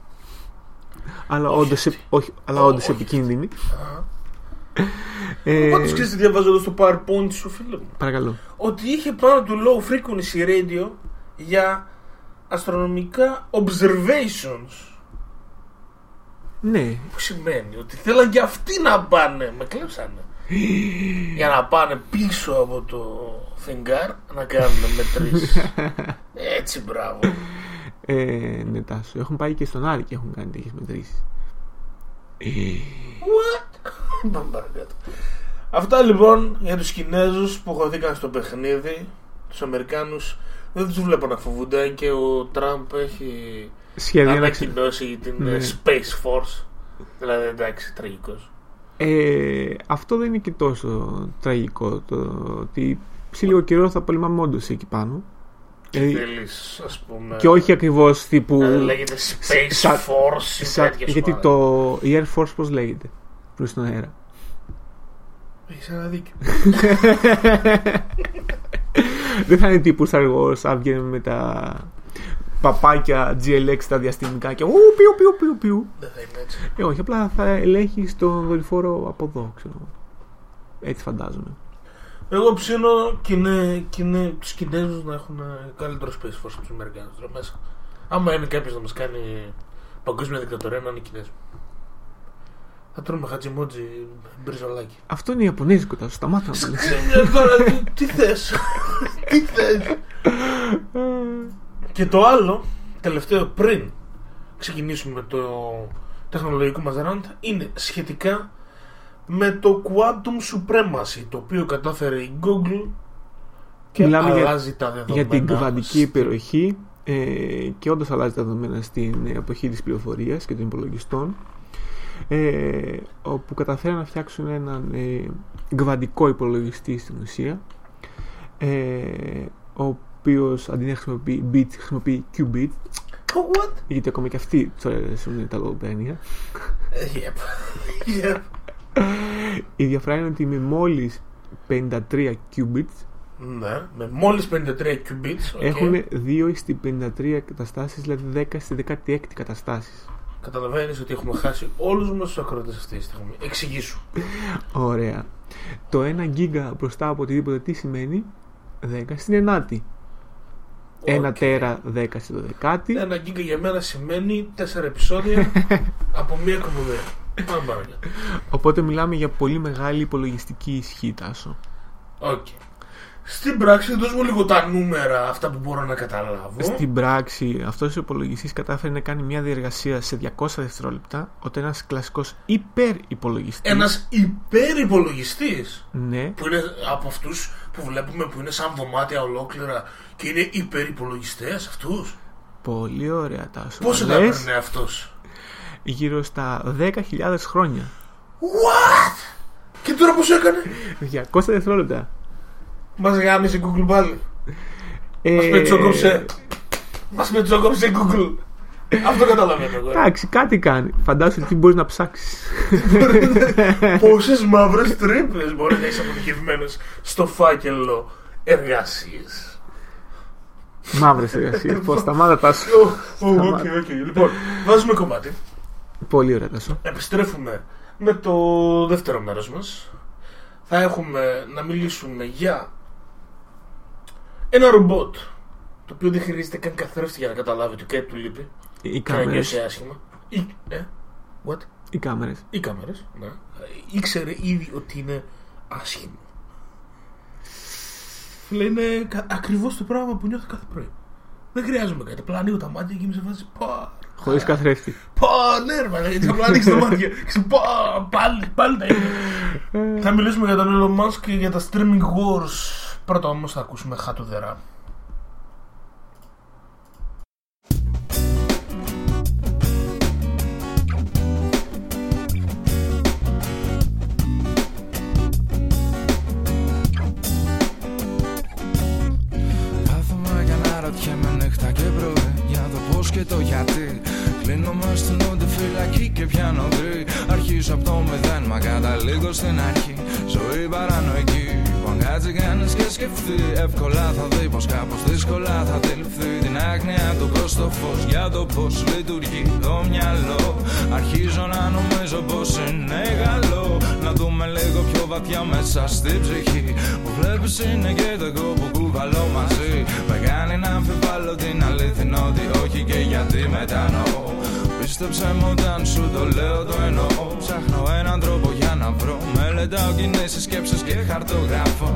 Αλλά Όχι όντως, αυτή. όχι, αλλά Ω, όντως όχι επικίνδυνη. Αχα. Ε, Πάντως ξέρεις τι διαβάζω εδώ στο PowerPoint σου φίλε μου; παρακαλώ. Ότι είχε πάνω του low frequency radio για αστρονομικά observations Ναι, Που σημαίνει ότι θέλαν και αυτοί να πάνε Με κλέψανε Για να πάνε πίσω από το φεγγάρ Να κάνουν μετρήσεις Έτσι μπράβο Ε, ναι, Τάσο. Έχουν πάει και στον Άρη και έχουν κάνει τέτοιες μετρήσεις. What? Πάμε παρακάτω. Αυτά λοιπόν για τους Κινέζους που χωθήκαν στο παιχνίδι Τους Αμερικάνους δεν τους βλέπω να φοβούνται και ο Τραμπ έχει Σχέδια να ξε... ανακοινώσει την Ναι. ε, Space Force Δηλαδή εντάξει τραγικός ε, Αυτό δεν είναι και τόσο τραγικό. Το ότι σε λίγο καιρό θα πολεμάμε όντω εκεί πάνω. Δηλαδή, Θέλεις ας πούμε και όχι ακριβώς τύπου. να λέγεται Space Σα- Force ή σα- τέτοια γιατί σοβαρά. το η Air Force πώς λέγεται προς τον αέρα. Έχεις ένα δίκιο δεν θα είναι τύπου Star Wars, θα βγαίνουμε με τα παπάκια GLX τα διαστημικά και ου, πιου, πιου, πιου, πιου. Δεν θα είναι έτσι Ε, όχι, απλά θα ελέγχεις τον δορυφόρο από εδώ, ξέρω. εγώ. Έτσι φαντάζομαι. Εγώ ψήνω και είναι, και είναι τους Κινέζους να έχουν καλύτερο space force από τους Αμερικάνους τώρα μέσα. Άμα είναι κάποιος να μας κάνει παγκόσμια δικτατορία, να είναι Κινέζοι. Θα τρώμε χατζιμότζι μπριζολάκι. Αυτό είναι Ιαπωνέζικο, τα σταμάτα να λες. Ε, Τώρα, τι- τι θες; τι θες; Και το άλλο, τελευταίο πριν ξεκινήσουμε με το τεχνολογικό μας rant, είναι σχετικά με το Quantum Supremacy, το οποίο κατάφερε η Google και Μιλάμε για- αλλάζει τα δεδομένα. για την κουβαντική στη- υπεροχή ε, και όντως αλλάζει τα δεδομένα στην εποχή της πληροφορίας και των υπολογιστών ε, όπου καταφέραν να φτιάξουν έναν ε, γκβαντικό υπολογιστή στην ουσία ε, ο οποίος αντί να χρησιμοποιεί bit χρησιμοποιεί qubit What? γιατί ακόμα και αυτοί τους αρέσουν τα λογοπαίγνια Ε, Yep. Yep. η διαφορά είναι ότι με μόλις 53 qubits Ναι, με μόλις 53 qubits. OK. έχουν 2 στη 53 καταστάσεις δηλαδή 10 στη 16η καταστάσεις Καταλαβαίνεις ότι έχουμε χάσει όλους μας τους ακροατές αυτή τη στιγμή. Εξηγήσου. Ωραία. Το 1 giga μπροστά από οτιδήποτε τι σημαίνει; 10 στην ενάτη. Ένα OK. tera 10 στη 12η. Ένα giga για μένα σημαίνει 4 επεισόδια από μία κωμωδία. Πάμε παρακάτω. Οπότε μιλάμε για πολύ μεγάλη υπολογιστική ισχύ, Τάσο. Οκ. Στην πράξη, δώσ' μου λίγο τα νούμερα αυτά που μπορώ να καταλάβω. Στην πράξη, αυτός ο υπολογιστής κατάφερε να κάνει μια διεργασία σε 200 δευτερόλεπτα, όταν ένας κλασικός υπερυπολογιστής Ένας υπερυπολογιστής; Ναι, που είναι από αυτούς που βλέπουμε που είναι σαν δωμάτια ολόκληρα και είναι υπερυπολογιστές αυτούς; πολύ ωραία Τάσο. Πόσο θα Λες, έπαιρνε αυτός; Γύρω στα 10.000 χρόνια. What? Και τώρα πώς έκανε; 200 δευτερόλεπτα. Μας γάμισε Google πάλι. Ε, Μας πετσόκοψε. Μας πετσόκοψε Google. Αυτό καταλαβαίνω εγώ. Εντάξει, κάτι κάνει. Φαντάσου τι μπορείς να ψάξεις. Πόσες μαύρες τρύπες μπορεί να είχε αποθηκευμένες στο φάκελο εργασίες. Μαύρες εργασίες. Πω σταμάτα Τάσο. Ω, ω, OK, OK. Λοιπόν, βάζουμε κομμάτι. Πολύ ωραία, Τάσο. Επιστρέφουμε με το δεύτερο μέρος μας. Θα έχουμε να μιλήσουμε για ένα ρομπότ το οποίο δεν χρειάζεται καν καθρέφτη για να καταλάβει ότι κάτι του λείπει Οι και να κάμερες. νιώσει άσχημα. Ή, ε, what? Οι κάμερες. Οι κάμερες, ναι. Ήξερε ήδη ότι είναι άσχημο. Φίλε, είναι κα- ακριβώς το πράγμα που νιώθω κάθε πρωί. Δεν χρειάζομαι κάτι. Απλά ανοίγω τα μάτια και είμαι σε φάση. Πα, Χωρίς καθρέφτη. Πα, ναι, ρε μαλάκα, γιατί απλά ανοίξει τα μάτια. Ξέρω, Πα, πάλι, πάλι τα ίδια. Θα μιλήσουμε για τον Elon Musk και για τα streaming wars. Πρώτα όμως θα ακούσουμε χατουδερά. Και το γιατί. Κλείνω μες στην ούτε φυλακή και πιάνω γκρι Αρχίζω από το μηδέν μα καταλήγω στην αρχή. Ζωή παρανοϊκή Που αν κάτσει κανείς και σκεφτεί. Εύκολα θα δει πως κάπως δύσκολα θα αντιληφθεί. Την άγνοια του προς το φως Για το πώς λειτουργεί το μυαλό. Αρχίζω να νομίζω πως είναι καλό Να δούμε λίγο πιο βαθιά μέσα στην ψυχή. Που βλέπεις είναι και το εγώ που κουβαλώ μαζί. Με κάνει να αμφιβάλλω την αλήθεια ότι όχι και γιατί μετανοώ. Πίστεψε μου όταν σου το λέω το εννοώ. Ψάχνω έναν τρόπο για να βρω. Μελετάω κινήσεις, σκέψεις και χαρτογράφω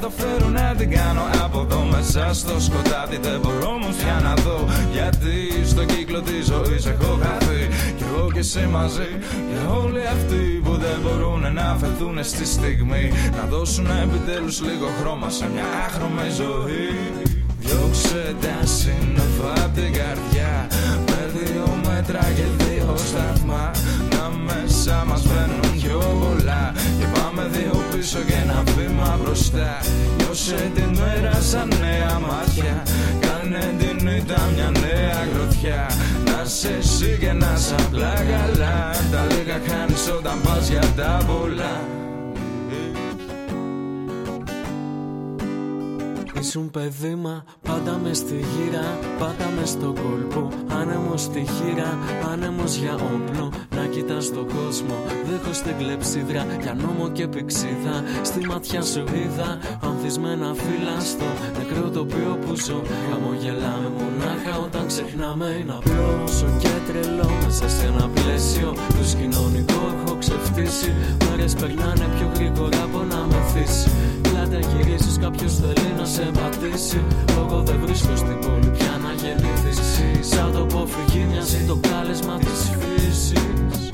Δρόμο για να καταφέρω να την κάνω. Από εδώ μέσα στο σκοτάδι δεν μπορώ όμως πια να δω. Γιατί στο κύκλο της ζωής έχω χαθεί. Κι εγώ και εσύ μαζί Και όλοι αυτοί που δεν μπορούν να φεθούν στη στιγμή. Να δώσουν επιτέλους λίγο χρώμα σε μια άχρωμη ζωή. Διώξε τα σύννεφα απ' την καρδιά. Με δύο μέτρα και δύο σταθμά. Να μέσα μας πίσω και ένα βήμα μπροστά. Νιώσε την μέρα σαν νέα μάτια. Κάνε την ήττα μια νέα γροθιά. Να σε εσύ και να σ' απλά καλά. Τα λίγα κάνεις όταν πας για τα πολλά Ήσουν παιδί μα πάντα με στη γύρα Πάντα με στο κόλπο. Άνεμος στη χείρα Άνεμος για όπλο. Να κοιτάς τον κόσμο Δέχω την κλεψίδρα. Για νόμο και πηξίδα Στη ματιά σου είδα. Ανθισμένα φύλλα στο νεκρό τοπίο που ζω. Χαμογελάμε μονάχα όταν ξεχνάμε Είναι απλό όσο και τρελό Μέσα σε ένα πλαίσιο Του κοινωνικό έχω ξεφτύσει. Μέρες περνάνε πιο γρήγορα από να με θύσει Πλάτε γυρίσεις κάποιος θέλει να σε πατήσει. Εγώ δεν βρίσκω στην πόλη πια να γεννηθείς Σαν το πόφυγη μοιάζει το κάλεσμα της φύσης.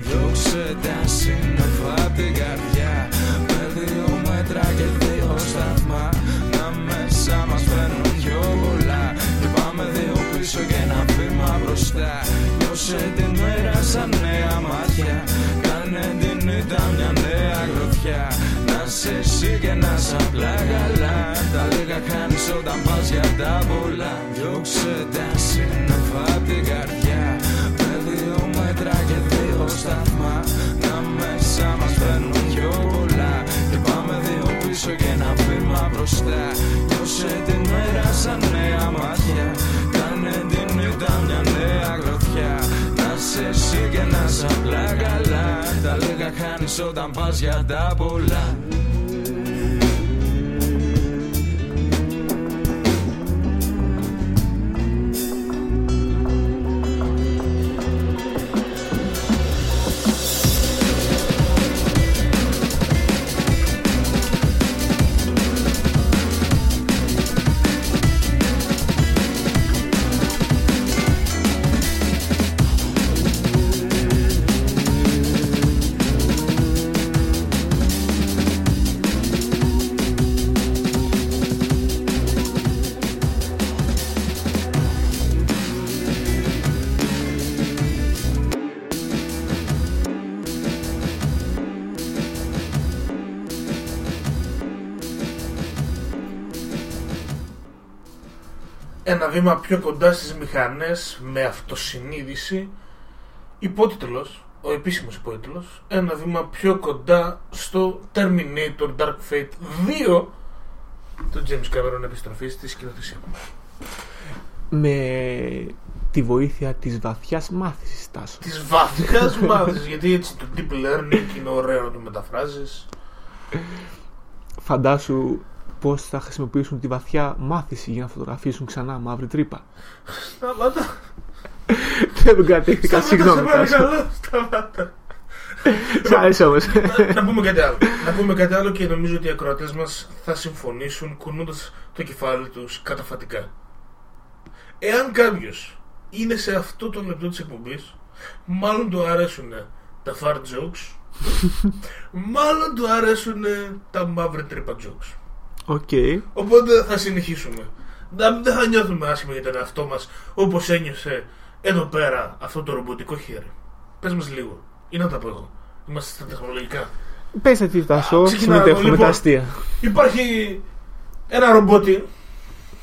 Διώξε τα σύννεφα απ' την καρδιά. Με δύο μέτρα και δύο σταθμά. Να μέσα μας φέρνουν πιο πολλά. Και πάμε δύο πίσω και ένα βήμα μπροστά Νιώσε την μέρα σαν νέα μάτια. Κάνε την ήττα μια νέα γροθιά. Να σε εσύ και να σ' απλά καλά. Τα λίγα κάνεις όταν πας για τα πολλά. Διώξε τα σύννεφα απ' την καρδιά. Με δύο μέτρα και δύο σταθμά. Να μέσα μας φέρνουν πιο πολλά. Και πάμε δύο πίσω και ένα βήμα μπροστά. Νιώσε την μέρα σαν νέα μάτια. Κάνε την ήττα μια νέα γροθιά Να σε εσύ και να σ' απλά καλά. Τα λίγα χάνεις όταν πας για τα πολλά Ένα βήμα πιο κοντά στις μηχανές με αυτοσυνείδηση. Υπότιτλος, ο επίσημος υπότιτλος. Ένα βήμα πιο κοντά στο Terminator Dark Fate 2 του James Cameron επιστροφή στη σκηνοθεσία. Με τη βοήθεια της βαθιάς μάθησης Τάσο. Της βαθιάς μάθησης, γιατί έτσι το deep learning είναι ωραίο να το μεταφράζεις. Φαντάσου πώς θα χρησιμοποιήσουν τη βαθιά μάθηση για να φωτογραφίσουν ξανά μαύρη τρύπα. Σταμάτα. Δεν τον κατέχθηκα, συγγνώμη. Σε Τάσο. παρακαλώ, σταμάτα. Σ' άρεσε όμως. να, να πούμε κάτι άλλο. Να πούμε κάτι άλλο και νομίζω ότι οι ακροατές μας θα συμφωνήσουν κουνώντας το κεφάλι τους καταφατικά. Εάν κάποιος είναι σε αυτό το λεπτό της εκπομπής, μάλλον του αρέσουν τα fart jokes, μάλλον του αρέσουν τα μαύρη τρύπα jokes. OK. Οπότε θα συνεχίσουμε. Να- Δεν θα νιώθουμε άσχημα για τον εαυτό μας όπως ένιωσε εδώ πέρα αυτό το ρομποτικό χέρι. Πες μας λίγο, ή να τα πω εγώ. Είμαστε στα τεχνολογικά. Πες τι Τάσο, ξεκινάω, συμμετέχουμε λοιπόν. τα αστεία. Υπάρχει ένα ρομπότι.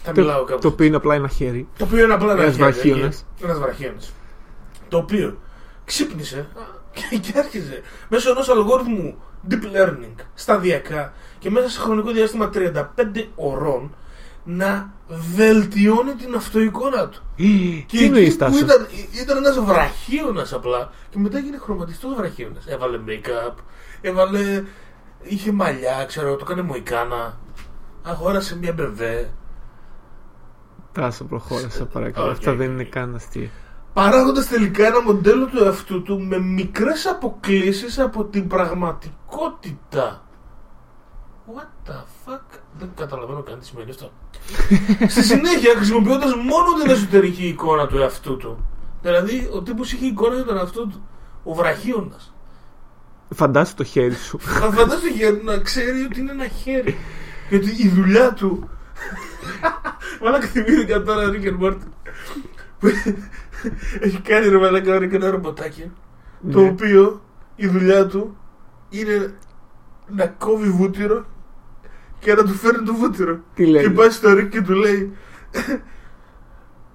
Θα μιλάω Το, κάπου. το οποίο είναι απλά ένα χέρι. Το οποίο είναι απλά ένα Ένας χέρι, βραχίονας. εκεί. Ένας βραχίονας. Το οποίο ξύπνησε και, και άρχισε μέσω ενός αλγόριθμου deep learning σταδιακά και μέσα σε χρονικό διάστημα 35 ωρών να βελτιώνει την αυτοεικόνα του. Τι εκεί εννοείς που Τάσο. ήταν, ήταν ένας βραχίωνας απλά και μετά έγινε χρωματιστός βραχίωνας. Έβαλε make-up, έβαλε, είχε μαλλιά, ξέρω, το έκανε μοϊκάνα, αγόρασε μια μπεβέ. Τάσο, προχώρα, σε παρακαλώ. Οκ, Αυτά οκ, δεν οκ. είναι καν αστεία. παράγοντας τελικά ένα μοντέλο του εαυτού του με μικρές αποκλίσεις από την πραγματικότητα. What the fuck? Δεν καταλαβαίνω καν τι σημαίνει αυτό. Στη συνέχεια χρησιμοποιώντας μόνο την εσωτερική εικόνα του εαυτού του. Δηλαδή ο τύπος είχε εικόνα για τον εαυτό του. Ο βραχίονας. Φαντάσου το χέρι σου. Θα φαντάζομαι για να ξέρει ότι είναι ένα χέρι. Γιατί η δουλειά του. Μαλάκα θυμήθηκα τώρα Rick and Morty. Που Έχει κάνει ρε μαλάκα ωραία και ένα ρομποτάκι. Το Ναι. οποίο η δουλειά του είναι να κόβει βούτυρο και να του φέρνει το βούτυρο. Τι λέει. Και πάει στο Rick και του λέει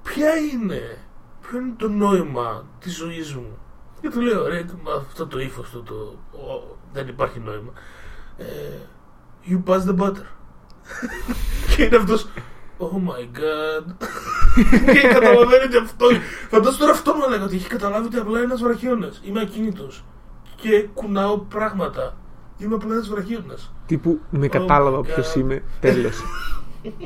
Ποια είναι, ποιο είναι το νόημα της ζωής μου; Και του λέω, ρε, με αυτό το ύφος του, το, ο, δεν υπάρχει νόημα. Ε, you pass the butter. και είναι αυτός. Oh my god. και καταλαβαίνει ότι αυτό. Φαντάζομαι τώρα αυτό μου έλεγα ότι έχει καταλάβει ότι απλά είναι ένας βραχίωνα. Είμαι ακίνητος. Και κουνάω πράγματα. Είμαι απλά ένα βραχίωνα. Τύπου με Oh κατάλαβα my ποιος God. είμαι. Τέλος.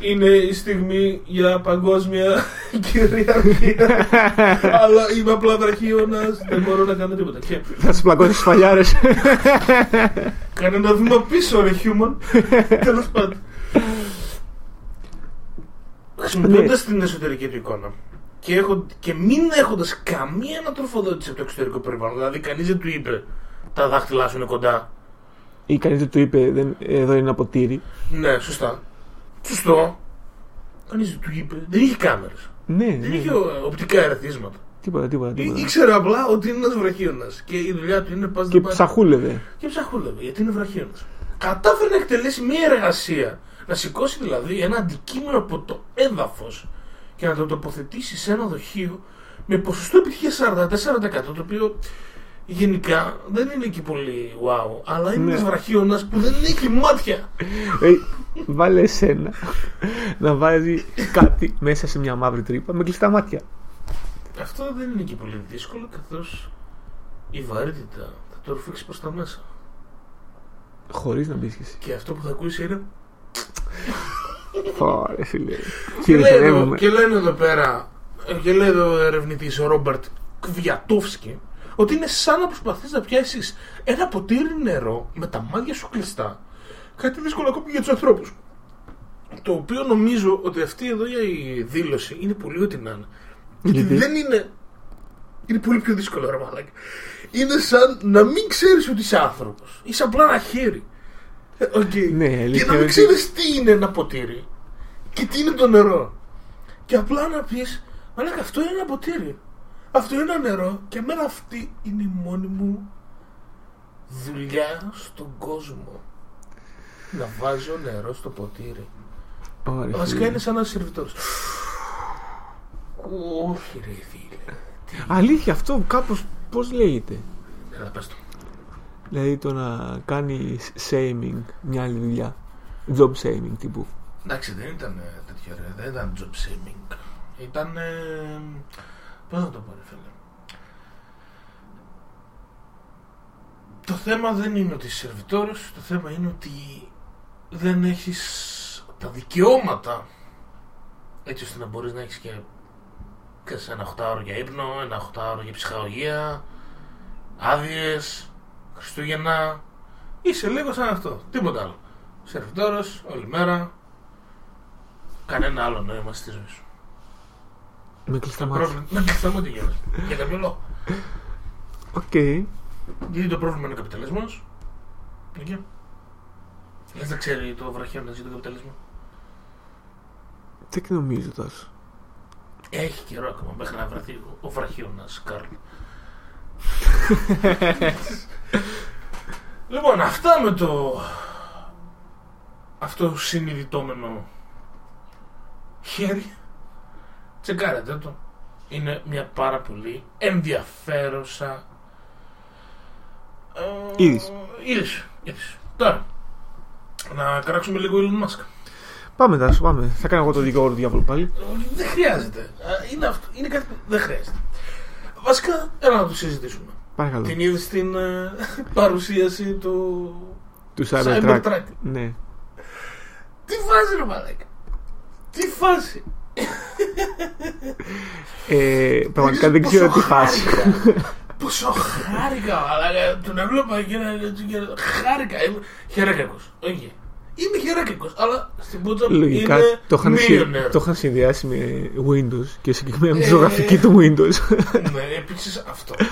Είναι η στιγμή για παγκόσμια κυριαρχία. Αλλά είμαι απλά βραχίωνα. Δεν μπορώ να κάνω τίποτα. Και Θα σου πλακώσει τις φαλιάρες. Κάνε ένα βήμα πίσω, ρε human. Τέλος πάντων. Χρησιμοποιώντας την εσωτερική του εικόνα και, έχω, και μην έχοντας καμία ανατροφοδότηση από το εξωτερικό περιβάλλον, δηλαδή κανείς δεν του είπε τα δάχτυλά σου είναι κοντά. Ή κανείς δεν του είπε δεν, εδώ είναι ένα ποτήρι. Ναι, σωστά. Σωστό. Κανείς δεν του είπε. Δεν είχε κάμερες. Ναι, Δεν ναι. είχε ο- οπτικά ερεθίσματα. Τίποτα, τίποτα. Ή- τίποτα. Ήξερε απλά ότι είναι ένας βραχίωνας και η δουλειά του είναι πας Και ψαχούλευε. και ψαχούλευε γιατί είναι βραχίωνας. Κατάφερε να εκτελέσει μια εργασία. Να σηκώσει δηλαδή ένα αντικείμενο από το έδαφος και να το τοποθετήσει σε ένα δοχείο με ποσοστό επιτυχίας 44% το οποίο γενικά δεν είναι και πολύ wow. Αλλά είναι Ναι. ένας βραχίωνας που δεν έχει μάτια. Ε, βάλε εσένα να βάζει κάτι μέσα σε μια μαύρη τρύπα με κλειστά μάτια. Αυτό δεν είναι και πολύ δύσκολο καθώς η βαρύτητα θα το ρουφήξει προς τα μέσα. Χωρίς να μπεις κι εσύ. Και αυτό που θα ακούσεις είναι. Φάρε, φίλε. Και, λέει εδώ, Χειροτερεύουμε. και λένε εδώ πέρα, ε, και λέει εδώ ο ερευνητής ο Ρόμπερτ Κβιατόφσκι, ότι είναι σαν να προσπαθείς να πιάσεις ένα ποτήρι νερό με τα μάτια σου κλειστά. Κάτι δύσκολο ακόμη για τους ανθρώπους. Το οποίο νομίζω ότι αυτή εδώ η δήλωση είναι πολύ ό,τι να 'ναι. Γιατί Γιατί; δεν είναι. Είναι πολύ πιο δύσκολο, ρε μαλάκα. Είναι σαν να μην ξέρεις ότι είσαι άνθρωπος. Είσαι απλά ένα χέρι. Ε, οκ. Ναι, και αλήθεια να μην είναι ξέρεις τι είναι ένα ποτήρι και τι είναι το νερό. Και απλά να πεις, Μαλάκα, αυτό είναι ένα ποτήρι. Αυτό είναι ένα νερό και εμένα αυτή είναι η μόνη μου δουλειά στον κόσμο. Να βάζω νερό στο ποτήρι. Ωραία, Βασικά φίλε. είναι σαν ένα σερβιτόρος. Όχι, ρε φίλε. Αλήθεια, αυτό κάπως πώς λέγεται; Έλα, πες το. Δηλαδή το να κάνει shaming μια άλλη δουλειά. Job shaming τύπου. Εντάξει, δεν ήταν ε, τέτοιο ρε, δεν ήταν job shaming. Ήταν. Ε, Πώς να το πω, ρε φίλε. Το θέμα δεν είναι ότι είσαι σερβιτόρος, το θέμα είναι ότι δεν έχεις τα δικαιώματα έτσι ώστε να μπορείς να έχεις και ξέρεις, ένα 8ωρο για ύπνο, ένα 8ωρο για ψυχαγωγία, άδειες, Χριστούγεννα. Είσαι λίγο σαν αυτό, τίποτα άλλο. Σερβιτόρος, όλη μέρα, κανένα άλλο νόημα στη ζωή σου. Με κλειστά Το μάτια. πρόβλημα. Με κλειστά μάτια γίνεσαι. Για κάποιο λόγο. Οκ. Γιατί το πρόβλημα είναι ο καπιταλισμός. Okay. Λε να ξέρει το βραχίονα για τον καπιταλισμό. Δεν νομίζω Τάσο. Έχει καιρό ακόμα μέχρι να βρεθεί ο- ο βραχίονα Καρλ. λοιπόν, αυτά με το αυτό συνειδητόμενο χέρι. Τσεκάρετε το. Είναι μια πάρα πολύ ενδιαφέρουσα ε, Είδηση. είδηση. είδηση. Τώρα, να κράξουμε λίγο Elon Musk. Πάμε, Τάσο, πάμε. Θα κάνω εγώ το δικηγόρο του διάβολου πάλι. Δεν χρειάζεται. Α, Είναι, αυτό, είναι κάτι που δεν χρειάζεται. Βασικά, έλα να το συζητήσουμε. Παρακαλώ. Την είδες στην ε, παρουσίαση του Του Cybertruck. Cybertruck. Ναι. Τι φάση ρε μαλάκα; Τι φάση. Ε, πραγματικά δεν ξέρω τι Πόσο φάση. χάρηκα. Πόσο χάρηκα, μαλάκα. Τον έβλεπα και να και- χάρηκα. Είμαι χερέκρικος. Όχι. Είμαι χερέκρικος, αλλά στην πούτσα μου Λογικά είναι το είχαν, συ- millionaire. το είχαν συνδυάσει με Windows και συγκεκριμένα με τη Ε. ζωγραφική του Windows. Ναι, επίσης αυτό.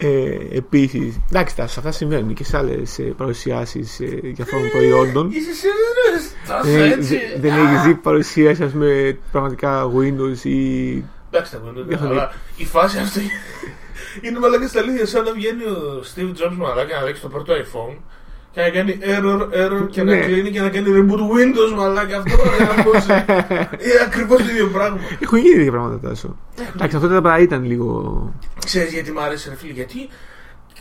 Ε, Επίσης, εντάξει, Τάσο, αυτά συμβαίνουν και σε άλλες παρουσιάσεις διαφόρων προϊόντων. Είσαι σίγουρος. Τόσο Δεν, έτσι. δεν, δεν έχει δει παρουσίαση ας πούμε, πραγματικά Windows ή. Εντάξει, τα κουντούδια, Διαφωνεί. αλλά η φάση αυτή είναι μαλάκα στα αλήθεια. Σαν να βγαίνει ο Steve Jobs μαλάκα να δείξει το πρώτο iPhone Και να κάνει error, error και Ναι. να κλείνει και να κάνει reboot Windows, μαλάκα. Αυτό δεν γαμώσει. Είναι ακριβώς το ίδιο πράγμα. Έχουν γίνει τέτοια πράγματα τόσο. Εντάξει, αυτό τα πράγματα ήταν λίγο. Ξέρεις γιατί μου άρεσε, ρε φίλε, γιατί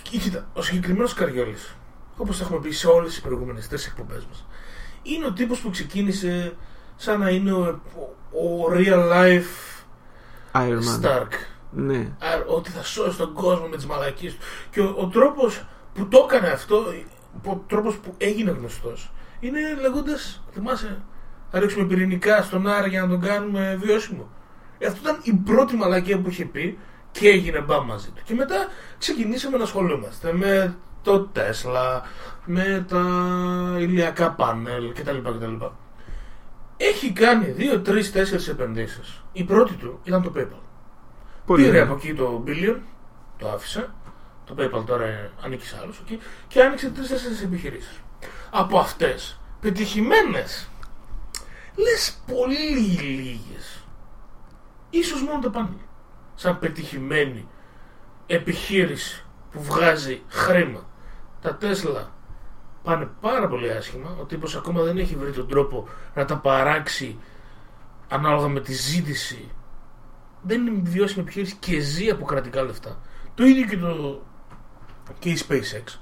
κοίτα, ο συγκεκριμένος Καριόλης, όπως έχουμε πει σε όλες τις προηγούμενες τρεις εκπομπές μας, είναι ο τύπος που ξεκίνησε σαν να είναι ο, ο real life Iron Man. Stark. Ναι. Α, ότι θα σώσει τον κόσμο με τις μαλακίες του. Και ο, ο τρόπος που το έκανε αυτό, ο τρόπος που έγινε γνωστός, είναι λέγοντας, θυμάσαι, θα ρίξουμε πυρηνικά στον Άρα για να τον κάνουμε βιώσιμο. Ε, αυτό ήταν η πρώτη μαλακία που είχε πει και έγινε μπαμ μαζί του. Και μετά ξεκινήσαμε να ασχολούμαστε με το Τέσλα, με τα ηλιακά πάνελ κτλ. κτλ. Έχει κάνει δύο, τρεις, τέσσερις επενδύσεις. Η πρώτη του ήταν το PayPal. Πολύ Πήρε ωραία. από εκεί το billion, το άφησε. Το PayPal τώρα ανήκει σε άλλους εκεί και άνοιξε τρει-τέσσερι επιχειρήσεις. Από αυτές, πετυχημένες, λες πολύ λίγες. Ίσως μόνο το πάνελ. Σαν πετυχημένη επιχείρηση που βγάζει χρήμα. Τα Τέσλα πάνε πάρα πολύ άσχημα. Ο τύπος ακόμα δεν έχει βρει τον τρόπο να τα παράξει ανάλογα με τη ζήτηση δεν είναι βιώσιμη επιχείρηση και ζει από κρατικά λεφτά. Το ίδιο και, το, και η SpaceX.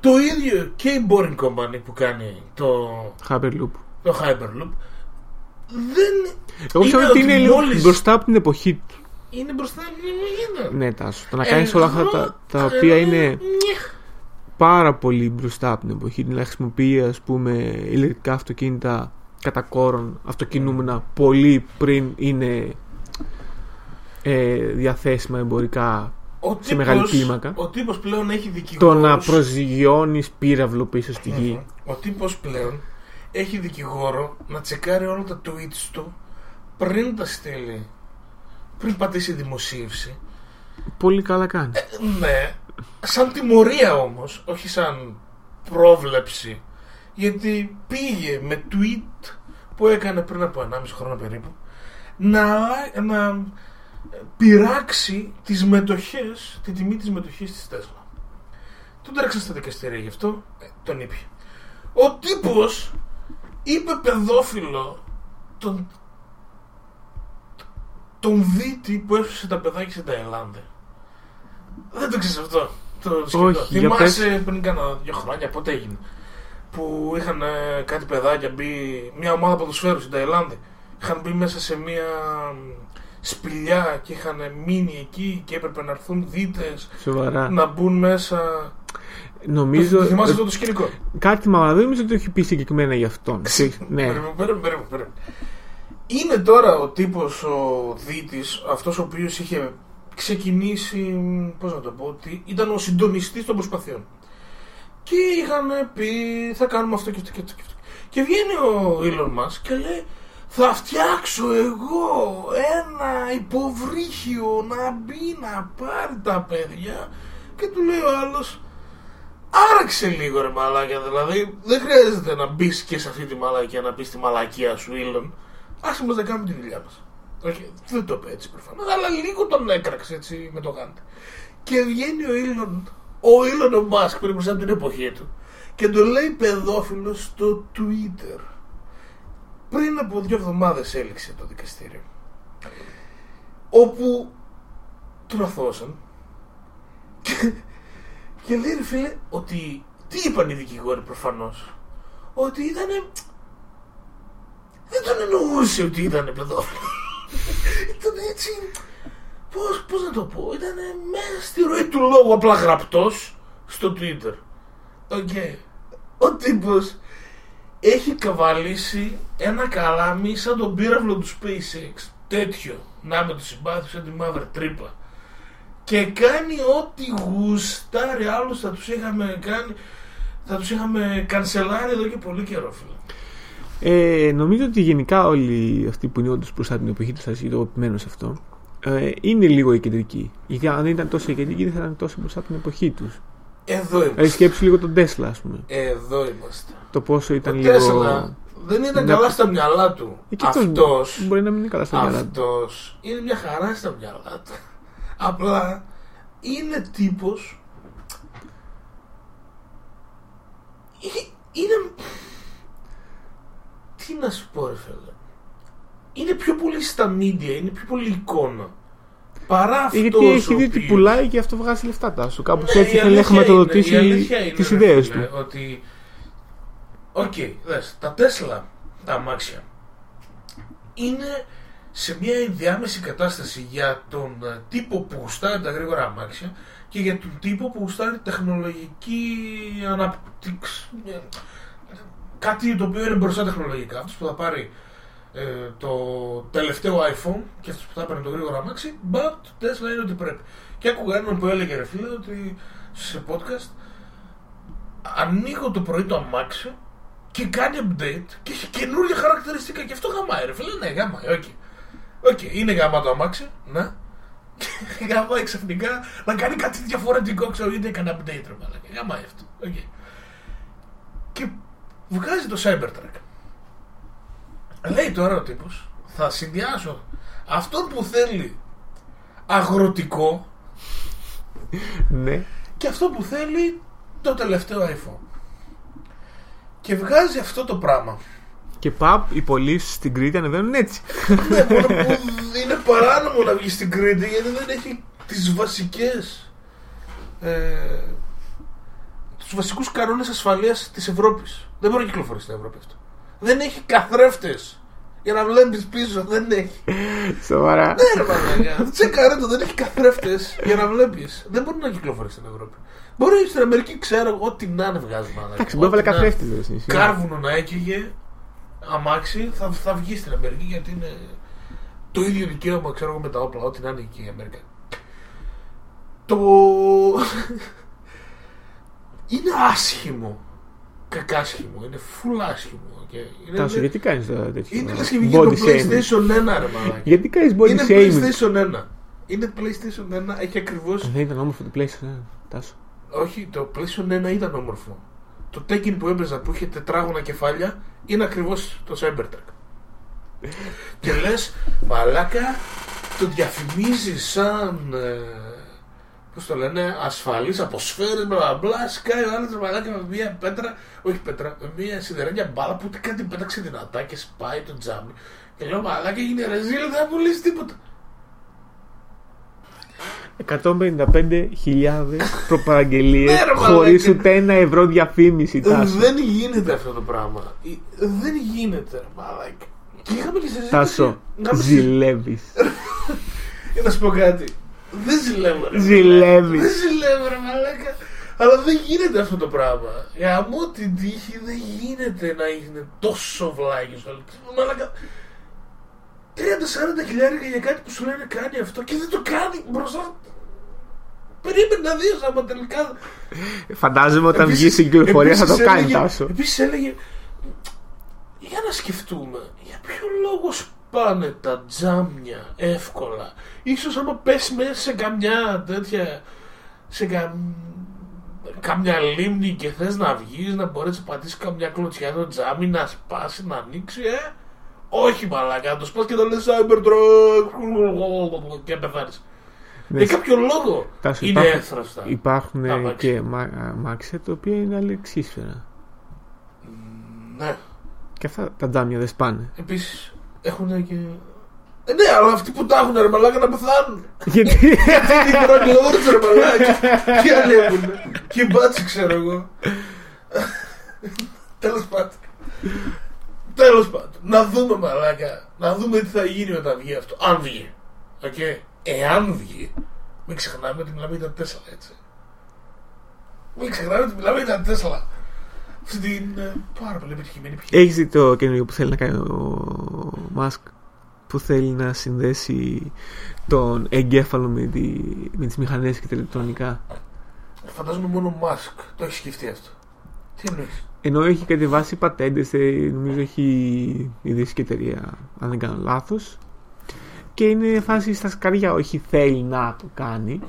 Το ίδιο και η Boring Company που κάνει το, Hyperloop. το Hyperloop. Δεν Εγώ πιστεύω Είναι ότι ότι είναι λίγο μόλις- μπροστά από την εποχή του. είναι μπροστά από την Ελλάδα. Ναι, τάσο. Το να κάνεις όλα αυτά τα, τα οποία είναι πάρα πολύ μπροστά από την εποχή. Δηλαδή χρησιμοποιεί ας πούμε ηλεκτρικά αυτοκίνητα κατά κόρον αυτοκινούμενα πολύ πριν είναι ε, διαθέσιμα εμπορικά Ο σε μεγάλη τύπος- κλίμακα. Ο τύπος πλέον έχει το δικηγόρους. να προσγειώνεις πύραυλο πίσω στη γη. Ο τύπος πλέον έχει δικηγόρο να τσεκάρει όλα τα tweets του πριν τα στείλει. Πριν πατήσει δημοσίευση. Πολύ καλά κάνει. Ναι, σαν τιμωρία όμως, όχι σαν πρόβλεψη. Γιατί πήγε με tweet που έκανε πριν από 1,5 χρόνο περίπου να, να πειράξει τις μετοχές, τη τιμή της μετοχής της Τέσλα. Τον τρέξαν στα δικαστήρια γι' αυτό, ε, τον είπε. Ο τύπος είπε παιδόφιλο τον, τον δίτη που έσωσε τα παιδάκια στην Ταϊλάνδη. Δεν το ξέρεις αυτό. Το σκηνό. Όχι, για Θυμάσαι πριν κάνα δύο χρόνια, πότε έγινε. Που είχαν ε, κάτι παιδάκια μπει, μια ομάδα ποδοσφαίρου στην Ταϊλάνδη. Είχαν μπει μέσα σε μια μ, σπηλιά και είχαν μείνει εκεί και έπρεπε να έρθουν δίτες Σοβαρά. να μπουν μέσα. Νομίζω. Το θυμάσαι ε, αυτό το σκηνικό; Κάτι μα δεν νομίζω ότι το έχει πει συγκεκριμένα για αυτόν. ναι. Περίμενε, περίμενε, περίμενε, περίμενε. Είναι τώρα ο τύπος ο Δίτης, αυτός ο οποίος είχε ξεκινήσει, πώς να το πω, ότι ήταν ο συντονιστής των προσπαθειών. Και είχαν πει θα κάνουμε αυτό και αυτό και αυτό. Και, αυτό. και βγαίνει ο Elon Musk και λέει θα φτιάξω εγώ ένα υποβρύχιο να μπει να πάρει τα παιδιά και του λέει ο άλλος Άραξε λίγο ρε μαλάκια δηλαδή Δεν χρειάζεται να μπεις και σε αυτή τη μαλακία Να πεις τη μαλακία σου Ήλον. Άσε μας να κάνουμε τη δουλειά μας Όχι, δεν το είπε έτσι προφανώς Αλλά λίγο τον έκραξε έτσι με το γάντι. Και βγαίνει ο Ήλον Ο Ήλον ο Μάσκ πριν από την εποχή του Και το λέει παιδόφιλος στο Twitter Πριν από δύο εβδομάδες έληξε το δικαστήριο Όπου τον αθωώσαν και, και λέει ρε φίλε ότι τι είπαν οι δικηγόροι προφανώς; Ότι ήταν δεν τον εννοούσε ότι ήταν παιδόφιλος. Ήταν έτσι πώς, πώς να το πω ήταν μέσα στη ροή του λόγου απλά γραπτός στο Twitter. OK. Ο τύπος έχει καβαλήσει ένα καλάμι σαν τον πύραυλο του SpaceX. Τέτοιο. Να με το συμπάθειο σαν τη μαύρη τρύπα. Και κάνει ό,τι γουστάρει άλλους θα τους είχαμε κάνει θα τους είχαμε κανσελάρει εδώ και πολύ καιρό φίλε. Ε, νομίζω ότι γενικά όλοι αυτοί που είναι όντως μπροστά από την εποχή τους, θα το επιμένω σε αυτό, ε, είναι λίγο κεντρικοί. Γιατί αν δεν ήταν τόσο κεντρικοί, δεν θα ήταν τόσο μπροστά από την εποχή τους. εδώ Δηλαδή, είμαστε σκέψου λίγο τον Τέσλα, ας πούμε. εδώ είμαστε Το πόσο ο ήταν λίγο. Τέσλα δεν ήταν Ναι. καλά στα μυαλά του Ε, και αυτός αυτός Μπορεί να μην είναι καλά στα μυαλά του. αυτός είναι μια χαρά στα μυαλά του απλά είναι τύπος είναι, είναι... Τι να σου πω ρε φίλε. Είναι πιο πολύ στα media, είναι πιο πολύ εικόνα. Παρά αυτό Γιατί έχει δει ότι πουλάει και αυτό βγάζει λεφτά τάσου. Κάπω Ναι, έτσι η θέλει να αλήθεια χρηματοδοτήσει είναι- η αλήθεια είναι, τις ρε ιδέες φίλε, του. Ότι. Οκ, δες, τα Τέσλα, τα αμάξια, είναι σε μια ενδιάμεση κατάσταση για τον ε, τύπο που γουστάρει τα γρήγορα αμάξια και για τον τύπο που γουστάρει τεχνολογική ανάπτυξη. Ε, Κάτι το οποίο είναι μπροστά τεχνολογικά. Αυτός που θα πάρει ε, το τελευταίο iPhone και αυτός που θα παίρνει το γρήγορο αμάξι, but το Tesla είναι ό,τι πρέπει. Και άκουγα έναν που έλεγε ρε φίλε ότι σε podcast ανοίγω το πρωί το αμάξι και κάνει update και έχει καινούργια χαρακτηριστικά και αυτό γαμάει ρε φίλε, ναι γαμάει, OK. OK, είναι γαμάτο αμάξι, ναι. Και γαμάει ξαφνικά να κάνει κάτι διαφορετικό, ξέρω γιατί έκανε update ρε μαλάκα. Γαμάει αυτό, οκ. Και βγάζει το Cybertruck. Λέει τώρα ο τύπος, θα συνδυάσω αυτόν που θέλει αγροτικό Ναι. και αυτό που θέλει το τελευταίο iPhone. Και βγάζει αυτό το πράγμα. Και παπ, οι πωλήσεις στην Κρήτη ανεβαίνουν έτσι. ναι, μόνο που είναι παράνομο να βγεις στην Κρήτη γιατί δεν έχει τις βασικές ε, τους βασικούς κανόνες ασφαλείας της Ευρώπης. Δεν μπορεί να κυκλοφορήσει στην Ευρώπη αυτό. Δεν έχει καθρέφτες για να βλέπεις πίσω. Δεν έχει. Σοβαρά. Ναι, ρε μαλάκα. Τσεκάρε το, δεν έχει καθρέφτες για να βλέπεις. Δεν μπορεί να κυκλοφορήσει στην Ευρώπη. Μπορεί στην Αμερική, ξέρω εγώ, ό,τι να είναι βγάζει μαλάκα. Εντάξει, μπορεί να βάλει Ό,τι να- καθρέφτη. Κάρβουνο να έκαιγε αμάξι, θα, θα βγει στην Αμερική γιατί είναι το ίδιο δικαίωμα, ξέρω εγώ, με τα όπλα, ό,τι να είναι εκεί η Αμερική. Το. είναι άσχημο. Κακάσχημο. Είναι full άσχημο. Okay. Είναι, Τάσο, γιατί κάνεις τώρα τέτοιο. είναι λες και βγήκε το body shaming. PlayStation 1, ρε μαλάκα. Γιατί κάνεις body Είναι shaming; PlayStation 1. Είναι PlayStation 1, έχει ακριβώ. Δεν ήταν όμορφο το PlayStation. ε, Τάσο. Όχι, το PlayStation 1 ήταν όμορφο. Το Tekken που έπαιζα που είχε τετράγωνα κεφάλια είναι ακριβώς το Cybertruck. και λες, μαλάκα, το διαφημίζει σαν. Ε, Πώς το λένε, ασφαλής από σφαίρε, μπλα μπλα, μπλα. Σκάει ο άλλος μαλάκα με μια πέτρα, όχι πέτρα, με μια σιδερένια μπάλα που κάτι πέταξε δυνατά και σπάει το τζάμι. Και λέω, μαλάκα, έγινε ρεζίλ, δεν θα πουλήσεις τίποτα. 155.000 προπαραγγελίες Ναι, ρε, χωρίς μαλάκα. ούτε ένα ευρώ διαφήμιση. Τάσο. Δεν γίνεται αυτό το πράγμα. Ε, Δεν γίνεται, ρε μαλάκα. Και είχαμε τη συζήτηση. Τάσο, είχαμε τη- ζηλεύεις. Για να σου πω κάτι. Δεν ζηλεύω, ρε. Ζηλεύεις. Δεν ζηλεύω, ρε μαλάκα. Αλλά δεν γίνεται αυτό το πράγμα. Για μου την τύχη δεν γίνεται να είναι τόσο βλάκι στο άλλο. Μαλάκα. 30-40 χιλιάρικα για κάτι που σου λένε κάνει αυτό και δεν το κάνει μπροστά. Περίμενε να δεις άμα τελικά Φαντάζομαι όταν βγει στην κυκλοφορία θα το επίσης κάνει έλεγε- Τάσο. Επίσης έλεγε για να σκεφτούμε για ποιο λόγο σπάνε τα τζάμια εύκολα ίσως άμα πέσει μέσα σε καμιά τέτοια σε κα... καμιά λίμνη και θες να βγεις να μπορείς να πατήσεις καμιά κλωτσιά το τζάμι να σπάσει να ανοίξει ε όχι μαλάκα το σπάς και το λες Cybertruck και πεθάνεις Ναι, για κάποιο λόγο Τάσο, είναι υπάρχουν- έθραυστα Υπάρχουν Τα ε, αμάξια. και μα- αμάξια τα οποία είναι αλεξίσφαιρα. ναι Και αυτά τα τζάμια δεν σπάνε. Επίσης έχουν και. Ε, ναι, αλλά αυτοί που τα έχουν ρε μαλάκα να πεθάνουν. Γιατί; Τι χρόνια όρτσα ρε μαλάκα. Τι άλλοι έχουν. Και μπάτσοι ξέρω εγώ. Τέλος πάντων. Τέλος πάντων. Να δούμε μαλάκα. Να δούμε τι θα γίνει όταν βγει αυτό. Αν βγει. Οκ. Εάν βγει. Μην ξεχνάμε ότι μιλάμε για τα Τέσλα έτσι. Μην ξεχνάμε ότι μιλάμε για τα Τέσλα. Αυτή την ε, πάρα πολύ επιτυχημένη επιχείρηση. Έχεις δει το καινούριο που θέλει να κάνει ο Μάσκ που θέλει να συνδέσει τον εγκέφαλο με, τη, με τις μηχανές και τα ηλεκτρονικά; Φαντάζομαι μόνο Μάσκ το έχει σκεφτεί αυτό. Τι εννοείς; Ενώ έχει κατεβάσει πατέντες, ε, νομίζω έχει ιδρύσει και εταιρεία, αν δεν κάνω λάθος. Και είναι φάση στα σκαριά, όχι θέλει να το κάνει.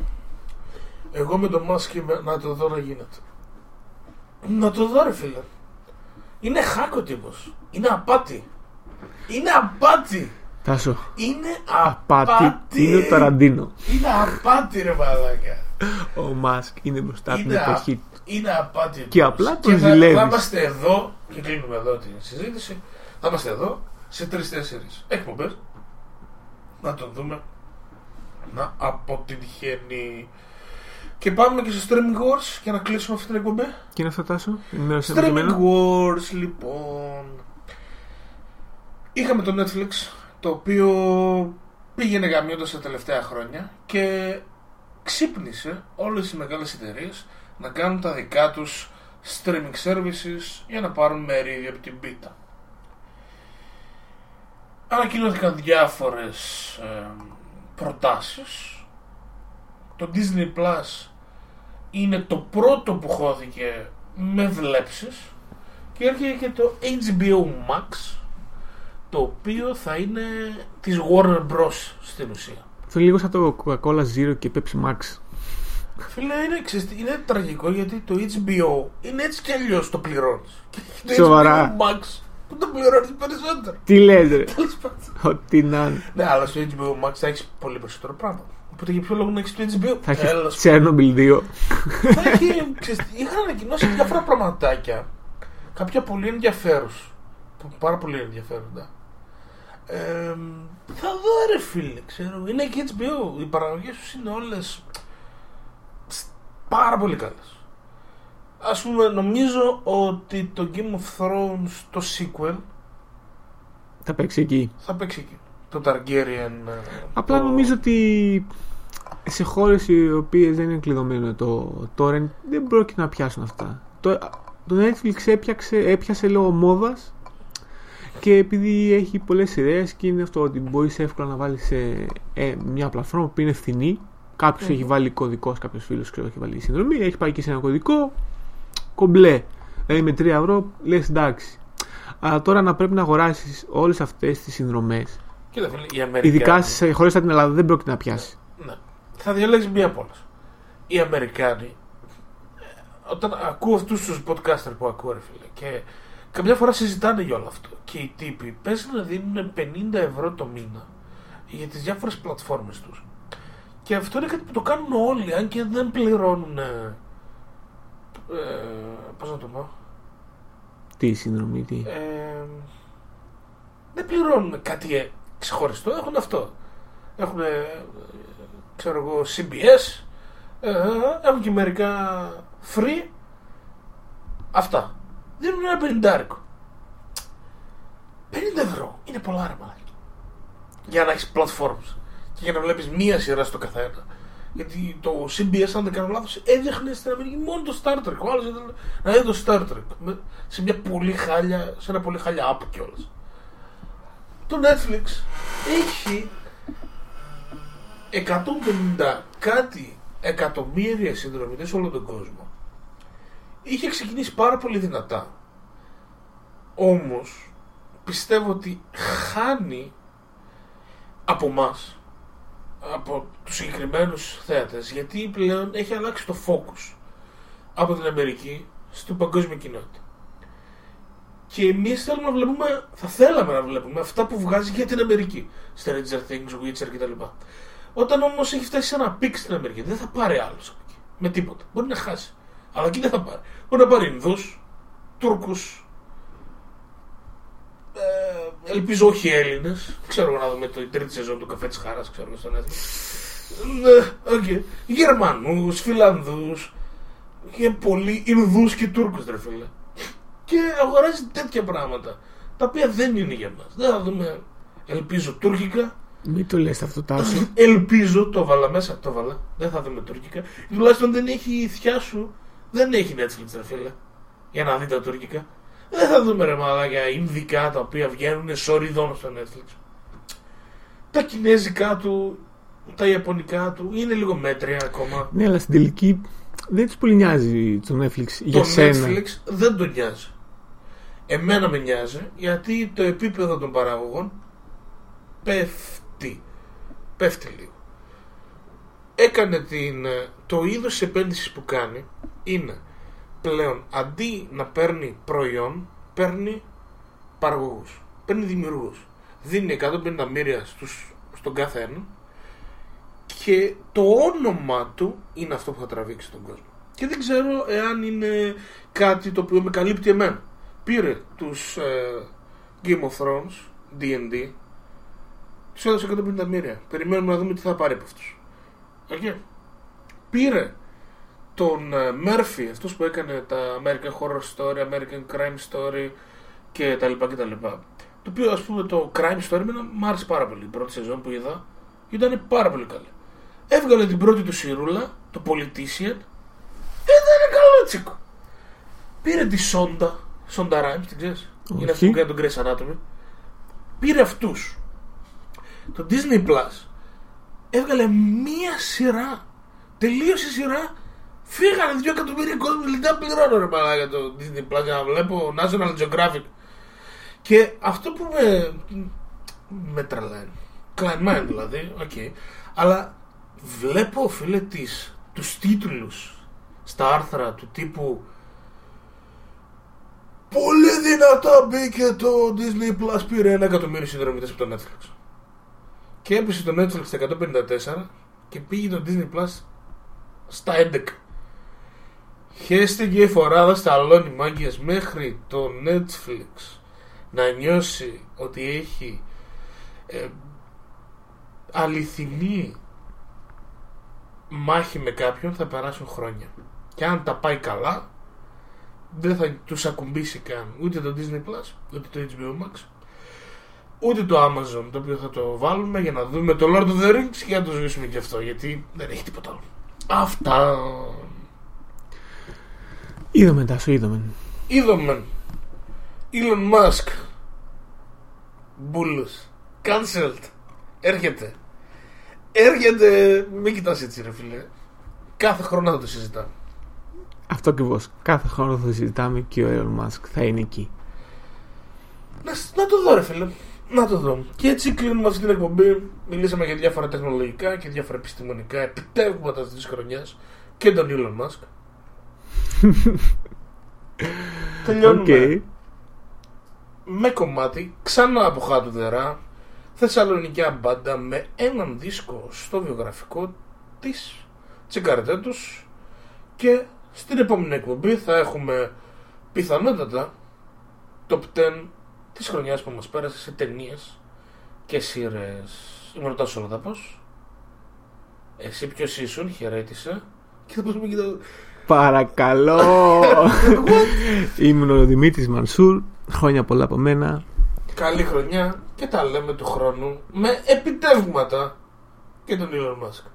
Εγώ με το Μάσκ είμαι να το δω να γίνεται. Να το δω ρε φίλε. Είναι χάκο τύπος. Είναι απάτη. Είναι απάτη. Τάσο, Είναι απάτη απάτη. είναι το Ταραντίνο. Είναι απάτη ρε μαλάκα. Ο Μάσκ είναι μπροστά από την Είναι, α- εποχή του. είναι απάτη. Και απλά τον Και θα, ζηλεύεις. θα είμαστε εδώ, και κλείνουμε εδώ τη συζήτηση, θα είμαστε εδώ σε τρει-τέσσερι εκπομπές να τον δούμε να αποτυχαίνει. Και πάμε και στο Streaming Wars για να κλείσουμε αυτή την εκπομπή. Και είναι αυτό τάσο, ενημέρωσε το Streaming κείμενο. Wars, λοιπόν. Είχαμε το Netflix, το οποίο πήγαινε γαμιώντας τα τελευταία χρόνια και ξύπνησε όλες οι μεγάλες εταιρείες να κάνουν τα δικά τους streaming services για να πάρουν μερίδιο από την πίτα. Ανακοινώθηκαν διάφορες ε, προτάσεις. Το Disney Plus είναι το πρώτο που χώθηκε με βλέψεις και έρχεται και το HBO Max το οποίο θα είναι της Warner Bros στην ουσία. Αυτό είναι λίγο σαν το Coca-Cola Zero και Pepsi Max. Φίλε, είναι, ξέρεις τι, είναι τραγικό γιατί το HBO είναι έτσι κι αλλιώς το πληρώνεις. Το Σοβαρά. HBO Max που το πληρώνεις περισσότερο. Τι λες ρε, Τέλος πάντων. ό,τι να είναι. Ναι, αλλά στο HBO Max θα έχεις πολύ περισσότερο πράγμα. Οπότε για ποιο λόγο να έχεις το HBO. Θα έχεις Τέλος Chernobyl 2. θα έχει, ξέρεις, τι, είχαν ανακοινώσει διάφορα πραγματάκια. Κάποια πολύ ενδιαφέρουσα. Πάρα πολύ ενδιαφέροντα. Ε, θα δω ρε φίλε, ξέρω. Είναι και HBO. Οι παραγωγές τους είναι όλες πάρα πολύ καλές. Α πούμε, νομίζω ότι το Game of Thrones το sequel Θα παίξει εκεί. θα παίξει εκεί. Το Targaryen. ε, Απλά το- νομίζω ότι σε χώρες οι οποίες δεν είναι κλειδωμένο το torrent δεν πρόκειται να πιάσουν αυτά. Το, το Netflix έπιαξε, έπιασε λόγω μόδας και επειδή έχει πολλές σειρέ και είναι αυτό ότι μπορείς εύκολα να βάλεις σε ε, μια πλατφόρμα που είναι φθηνή. Κάποιος έχει βάλει κωδικός, κάποιος φίλος ξέρω έχει βάλει συνδρομή, έχει πάει και σε ένα κωδικό. Κομπλέ. Δηλαδή με 3 ευρώ λες εντάξει. Αλλά τώρα να πρέπει να αγοράσεις όλες αυτές τις συνδρομές. Κοίτα, φίλε, οι Αμερικάνοι. Ειδικά σε χώρες σαν την Ελλάδα δεν πρόκειται να πιάσει. Ναι. Θα διαλέξεις μία από όλες. Οι Αμερικάνοι, ε, όταν ακούω αυτούς τους podcaster που ακούω, ρε φίλε, και καμιά φορά συζητάνε για όλο αυτό. Και οι τύποι παίζει να δίνουν 50 ευρώ το μήνα για τις διάφορες πλατφόρμες τους. Και αυτό είναι κάτι που το κάνουν όλοι, αν και δεν πληρώνουν. Ε, ε, Πώς να το πω; Τι συνδρομή, τι; Ε, δεν πληρώνουν κάτι ε, ξεχωριστό, έχουν αυτό. Έχουν, ε, ξέρω εγώ, CBS, ε, έχουν και μερικά free. Αυτά. Δίνουν ένα πενιντάρικο. 50 ευρώ είναι πολλά ρε μαλάκι. Για να έχεις platforms και για να βλέπεις μία σειρά στο καθένα. Γιατί το CBS, αν δεν κάνω λάθος, έδειχνε στην Αμερική μόνο το Star Trek. Ο άλλος ήθελε να δει το Star Trek. με- Σε μια πολύ χάλια, σε ένα πολύ χάλια app κιόλας. Το Netflix έχει 150 κάτι εκατομμύρια συνδρομητές σε όλο τον κόσμο. Είχε ξεκινήσει πάρα πολύ δυνατά. Όμως πιστεύω ότι χάνει από μας από τους συγκεκριμένους θέατες γιατί πλέον έχει αλλάξει το focus από την Αμερική στην παγκόσμια κοινότητα. Και εμείς θέλουμε να βλέπουμε, θα θέλαμε να βλέπουμε αυτά που βγάζει για την Αμερική. Stranger Things, Witcher κτλ. Όταν όμως έχει φτάσει σε ένα peak στην Αμερική, δεν θα πάρει άλλο από εκεί. Με τίποτα. Μπορεί να χάσει. Αλλά εκεί δεν θα πάρει. Μπορεί να πάρει Ινδούς, Τούρκους. Ε, ελπίζω όχι Έλληνες. Ξέρω εγώ να δούμε το η τρίτη σεζόν του καφέ της Χαράς, ξέρω εγώ στο Netflix. Ναι, οκ. Γερμανούς, Φιλανδούς. Και πολλοί Ινδούς και Τούρκους, ρε φίλε και αγοράζει τέτοια πράγματα τα οποία δεν είναι για μας. Δεν θα δούμε, ελπίζω, τουρκικά. Μην το λες αυτό Τάσο. Ελπίζω, το βάλα μέσα, το βάλα. Δεν θα δούμε τουρκικά. Τουλάχιστον δεν έχει η θιά σου, δεν έχει Netflix, ρε φίλε, για να δει τα τουρκικά. Δεν θα δούμε ρε μαλάκια Ινδικά τα οποία βγαίνουν σοριδών στο Netflix. Τα κινέζικα του, τα ιαπωνικά του είναι λίγο μέτρια ακόμα. ναι, αλλά στην τελική δεν τους πολύ νοιάζει το Netflix για το σένα. Netflix δεν τον νοιάζει. Εμένα με νοιάζει γιατί το επίπεδο των παραγωγών πέφτει. Πέφτει λίγο. Έκανε την, ε, το είδος της επένδυσης που κάνει είναι πλέον αντί να παίρνει προϊόν, παίρνει παραγωγούς. Παίρνει δημιουργούς. Δίνει 150 μοίρια στους, στον κάθε ένα και το όνομα του είναι αυτό που θα τραβήξει τον κόσμο. Και δεν ξέρω εάν είναι κάτι το οποίο με καλύπτει εμένα. Πήρε τους ε, Game of Thrones, D&D, τους έδωσε 150 μοίρια. Περιμένουμε να δούμε τι θα πάρει από αυτούς. Okay. Πήρε τον ε, Murphy, αυτός που έκανε τα American Horror Story, American Crime Story και τα λοιπά και τα λοιπά. Το οποίο ας πούμε το Crime Story εμένα μου άρεσε πάρα πολύ. Η πρώτη σεζόν που είδα ήταν πάρα πολύ καλή. Έβγαλε την πρώτη του σιρούλα, το Politician, ήταν καλό τσίκο. Πήρε τη Shonda, Shonda Rhimes, την ξέρεις; Είναι αυτό που κάνει τον Grey's Anatomy. Πήρε αυτούς. Το Disney Plus έβγαλε μία σειρά. Τελείωσε η σειρά. Φύγανε δύο εκατομμύρια κόσμοι. Λεφτά πληρώνω ρε για το Disney Plus για να βλέπω National Geographic. Και αυτό που με, με τρελαίνει. Κλαϊμάει δηλαδή, οκ. Okay. Αλλά βλέπω φίλε τις, τους τίτλους στα άρθρα του τύπου Πολύ δυνατά μπήκε το Disney Plus πήρε ένα εκατομμύριο συνδρομητές από το Netflix. Και έπεσε το Netflix στα 154 και πήγε το Disney Plus στα 11. Χέστηκε η φοράδα στα αλόνι μάγκες μέχρι το Netflix να νιώσει ότι έχει ε, αληθινή μάχη με κάποιον θα περάσουν χρόνια. Και αν τα πάει καλά, δεν θα τους ακουμπήσει καν ούτε το Disney Plus, ούτε το HBO Max, ούτε το Amazon το οποίο θα το βάλουμε για να δούμε το Lord of the Rings και να το ζήσουμε και αυτό γιατί δεν έχει τίποτα άλλο. Αυτά. Είδαμε τα σου, είδαμε. Είδαμε. Elon Musk. Μπούλος. Cancelled. Έρχεται. Έρχεται. Μην κοιτάς έτσι ρε φίλε. Κάθε χρόνο θα το συζητάμε. Αυτό ακριβώς. Κάθε χρόνο θα συζητάμε και ο Elon Musk θα είναι εκεί. Να, να το δω, ρε φίλε. Να το δω. Και έτσι κλείνουμε αυτή την εκπομπή. Μιλήσαμε για διάφορα τεχνολογικά και διάφορα επιστημονικά επιτεύγματα αυτή της χρονιάς και τον Elon Musk. Τελειώνουμε okay. με κομμάτι ξανά από χάτου δερά Θεσσαλονικιά μπάντα με έναν δίσκο στο βιογραφικό της τσεκάρετε τους και στην επόμενη εκπομπή θα έχουμε πιθανότατα top 10 της χρονιάς που μας πέρασε σε ταινίες και σειρές. Είμαι ρωτάω Σολοδαπός. Εσύ ποιος ήσουν, χαιρέτησε. Και θα πούμε και το... Παρακαλώ. Ήμουν ο Δημήτρης Μανσούρ. Χρόνια πολλά από μένα. Καλή χρονιά και τα λέμε του χρόνου με επιτεύγματα και τον Elon Musk.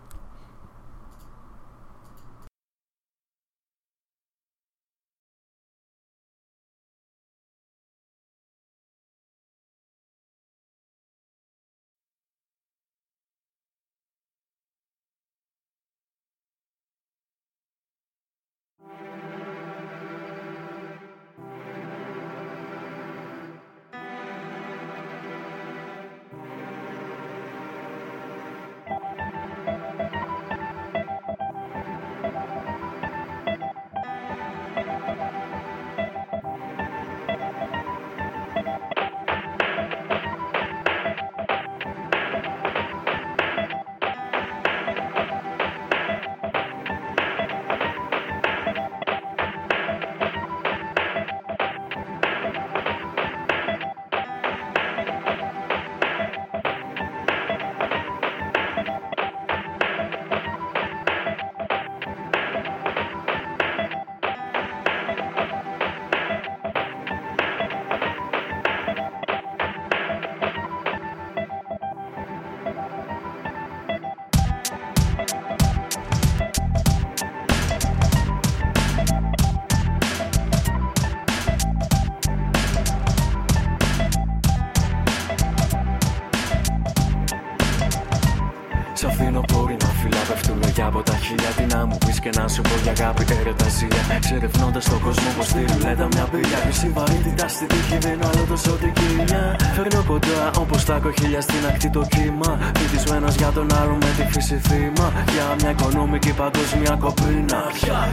Και να σου πω για αγάπη έρωτα ζήλια. Ξερευνώντας τον κόσμο πως στη ρουλέτα μια μπύλια. Μισή βαρύτητα στη τύχη δίνω άλλο τόσο την κοιλιά. Φέρνω κοντά όπως τα κοχύλια στην ακτή το κύμα. Φοιτισμένο για τον άλλο με τη φύση θύμα. Για μια οικονομική παγκόσμια κοπίνα.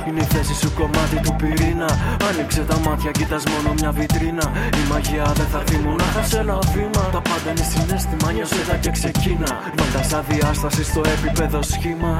Είναι η θέση σου κομμάτι του πυρήνα. Άνοιξε τα μάτια, κοίτα μόνο μια βιτρίνα. Η μαγεία δεν θα έρθει μονάχα σε ένα βήμα. Τα πάντα είναι συνέστημα, νιώσε και ξεκίνα. Πάντα σαν διάσταση στο επίπεδο σχήμα.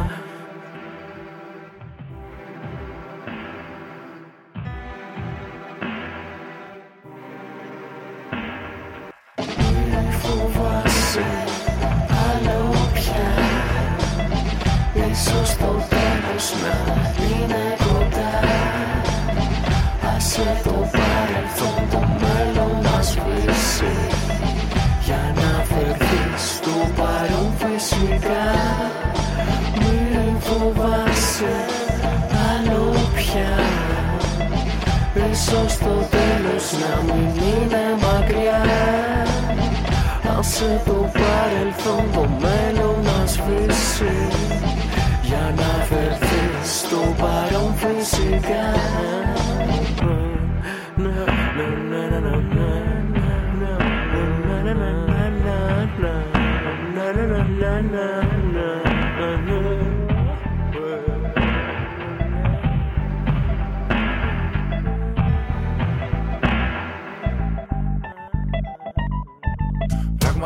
Φυσικά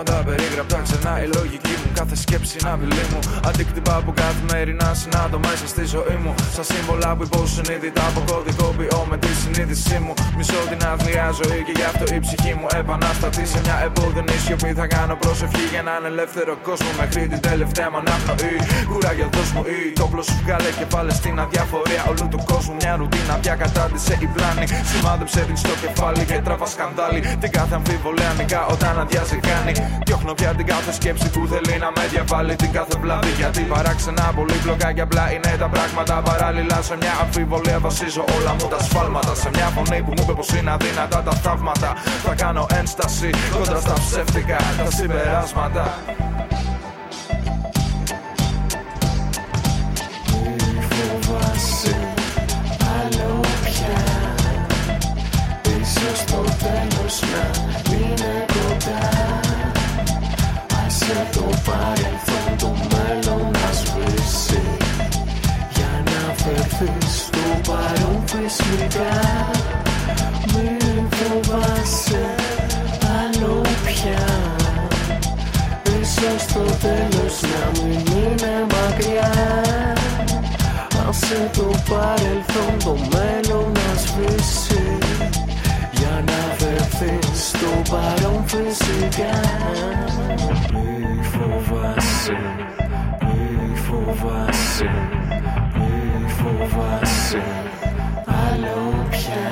Πράγματα περίγραπτα ξανά η λογική μου Κάθε σκέψη είναι απειλή μου. Αντίκτυπα που καθημερινά συνάντω μέσα στη ζωή μου. Σαν σύμβολα που υποσυνείδητα αποκωδικοποιώ με τη συνείδησή μου. Μισώ την αθλιά ζωή και γι' αυτό η ψυχή μου επαναστατεί σε μια επώδυνη σιωπή Θα κάνω προσευχή για έναν ελεύθερο κόσμο Μέχρι την τελευταία μου αναπνοή Κουράγιο δώσ' μου ή το σου βγάλε και βάλε στην αδιαφορία όλου του κόσμου. Μια ρουτίνα πια κατάντησε η πλάνη. Σημάδεψε την στο κεφάλι και τραβά σκανδάλι. Την κάθε αμφιβολία νικά όταν αδειάζει κάνει Διώχνω πια την κάθε σκέψη που θέλει να με διαβάλει την κάθε βλάβη. Γιατί παράξενα πολύπλοκα και απλά είναι τα πράγματα παράλληλα. Σε μια αμφιβολία βασίζω όλα μου τα σφάλματα. Σε μια φωνή που μου είπε πως είναι αδύνατα τα θαύματα. Θα κάνω ένσταση κοντά στα ψεύτικα τα συμπεράσματα. Μη φοβάσαι άλλο πια. Ίσως το τέλος να είναι κοντά. Άσε το παρελθόν το μέλλον να σβήσει Για να φερθείς στο παρόν φυσικά Μην φοβάσαι άλλο πια Ίσως το τέλος να μην είναι μακριά Άσε το παρελθόν το μέλλον να σβήσει. Για να φερθείς στο παρόν φυσικά Μη φοβάσαι, μη φοβάσαι, μη φοβάσαι άλλο πια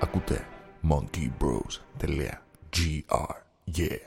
Ακούτε monkeybros.gr Yeah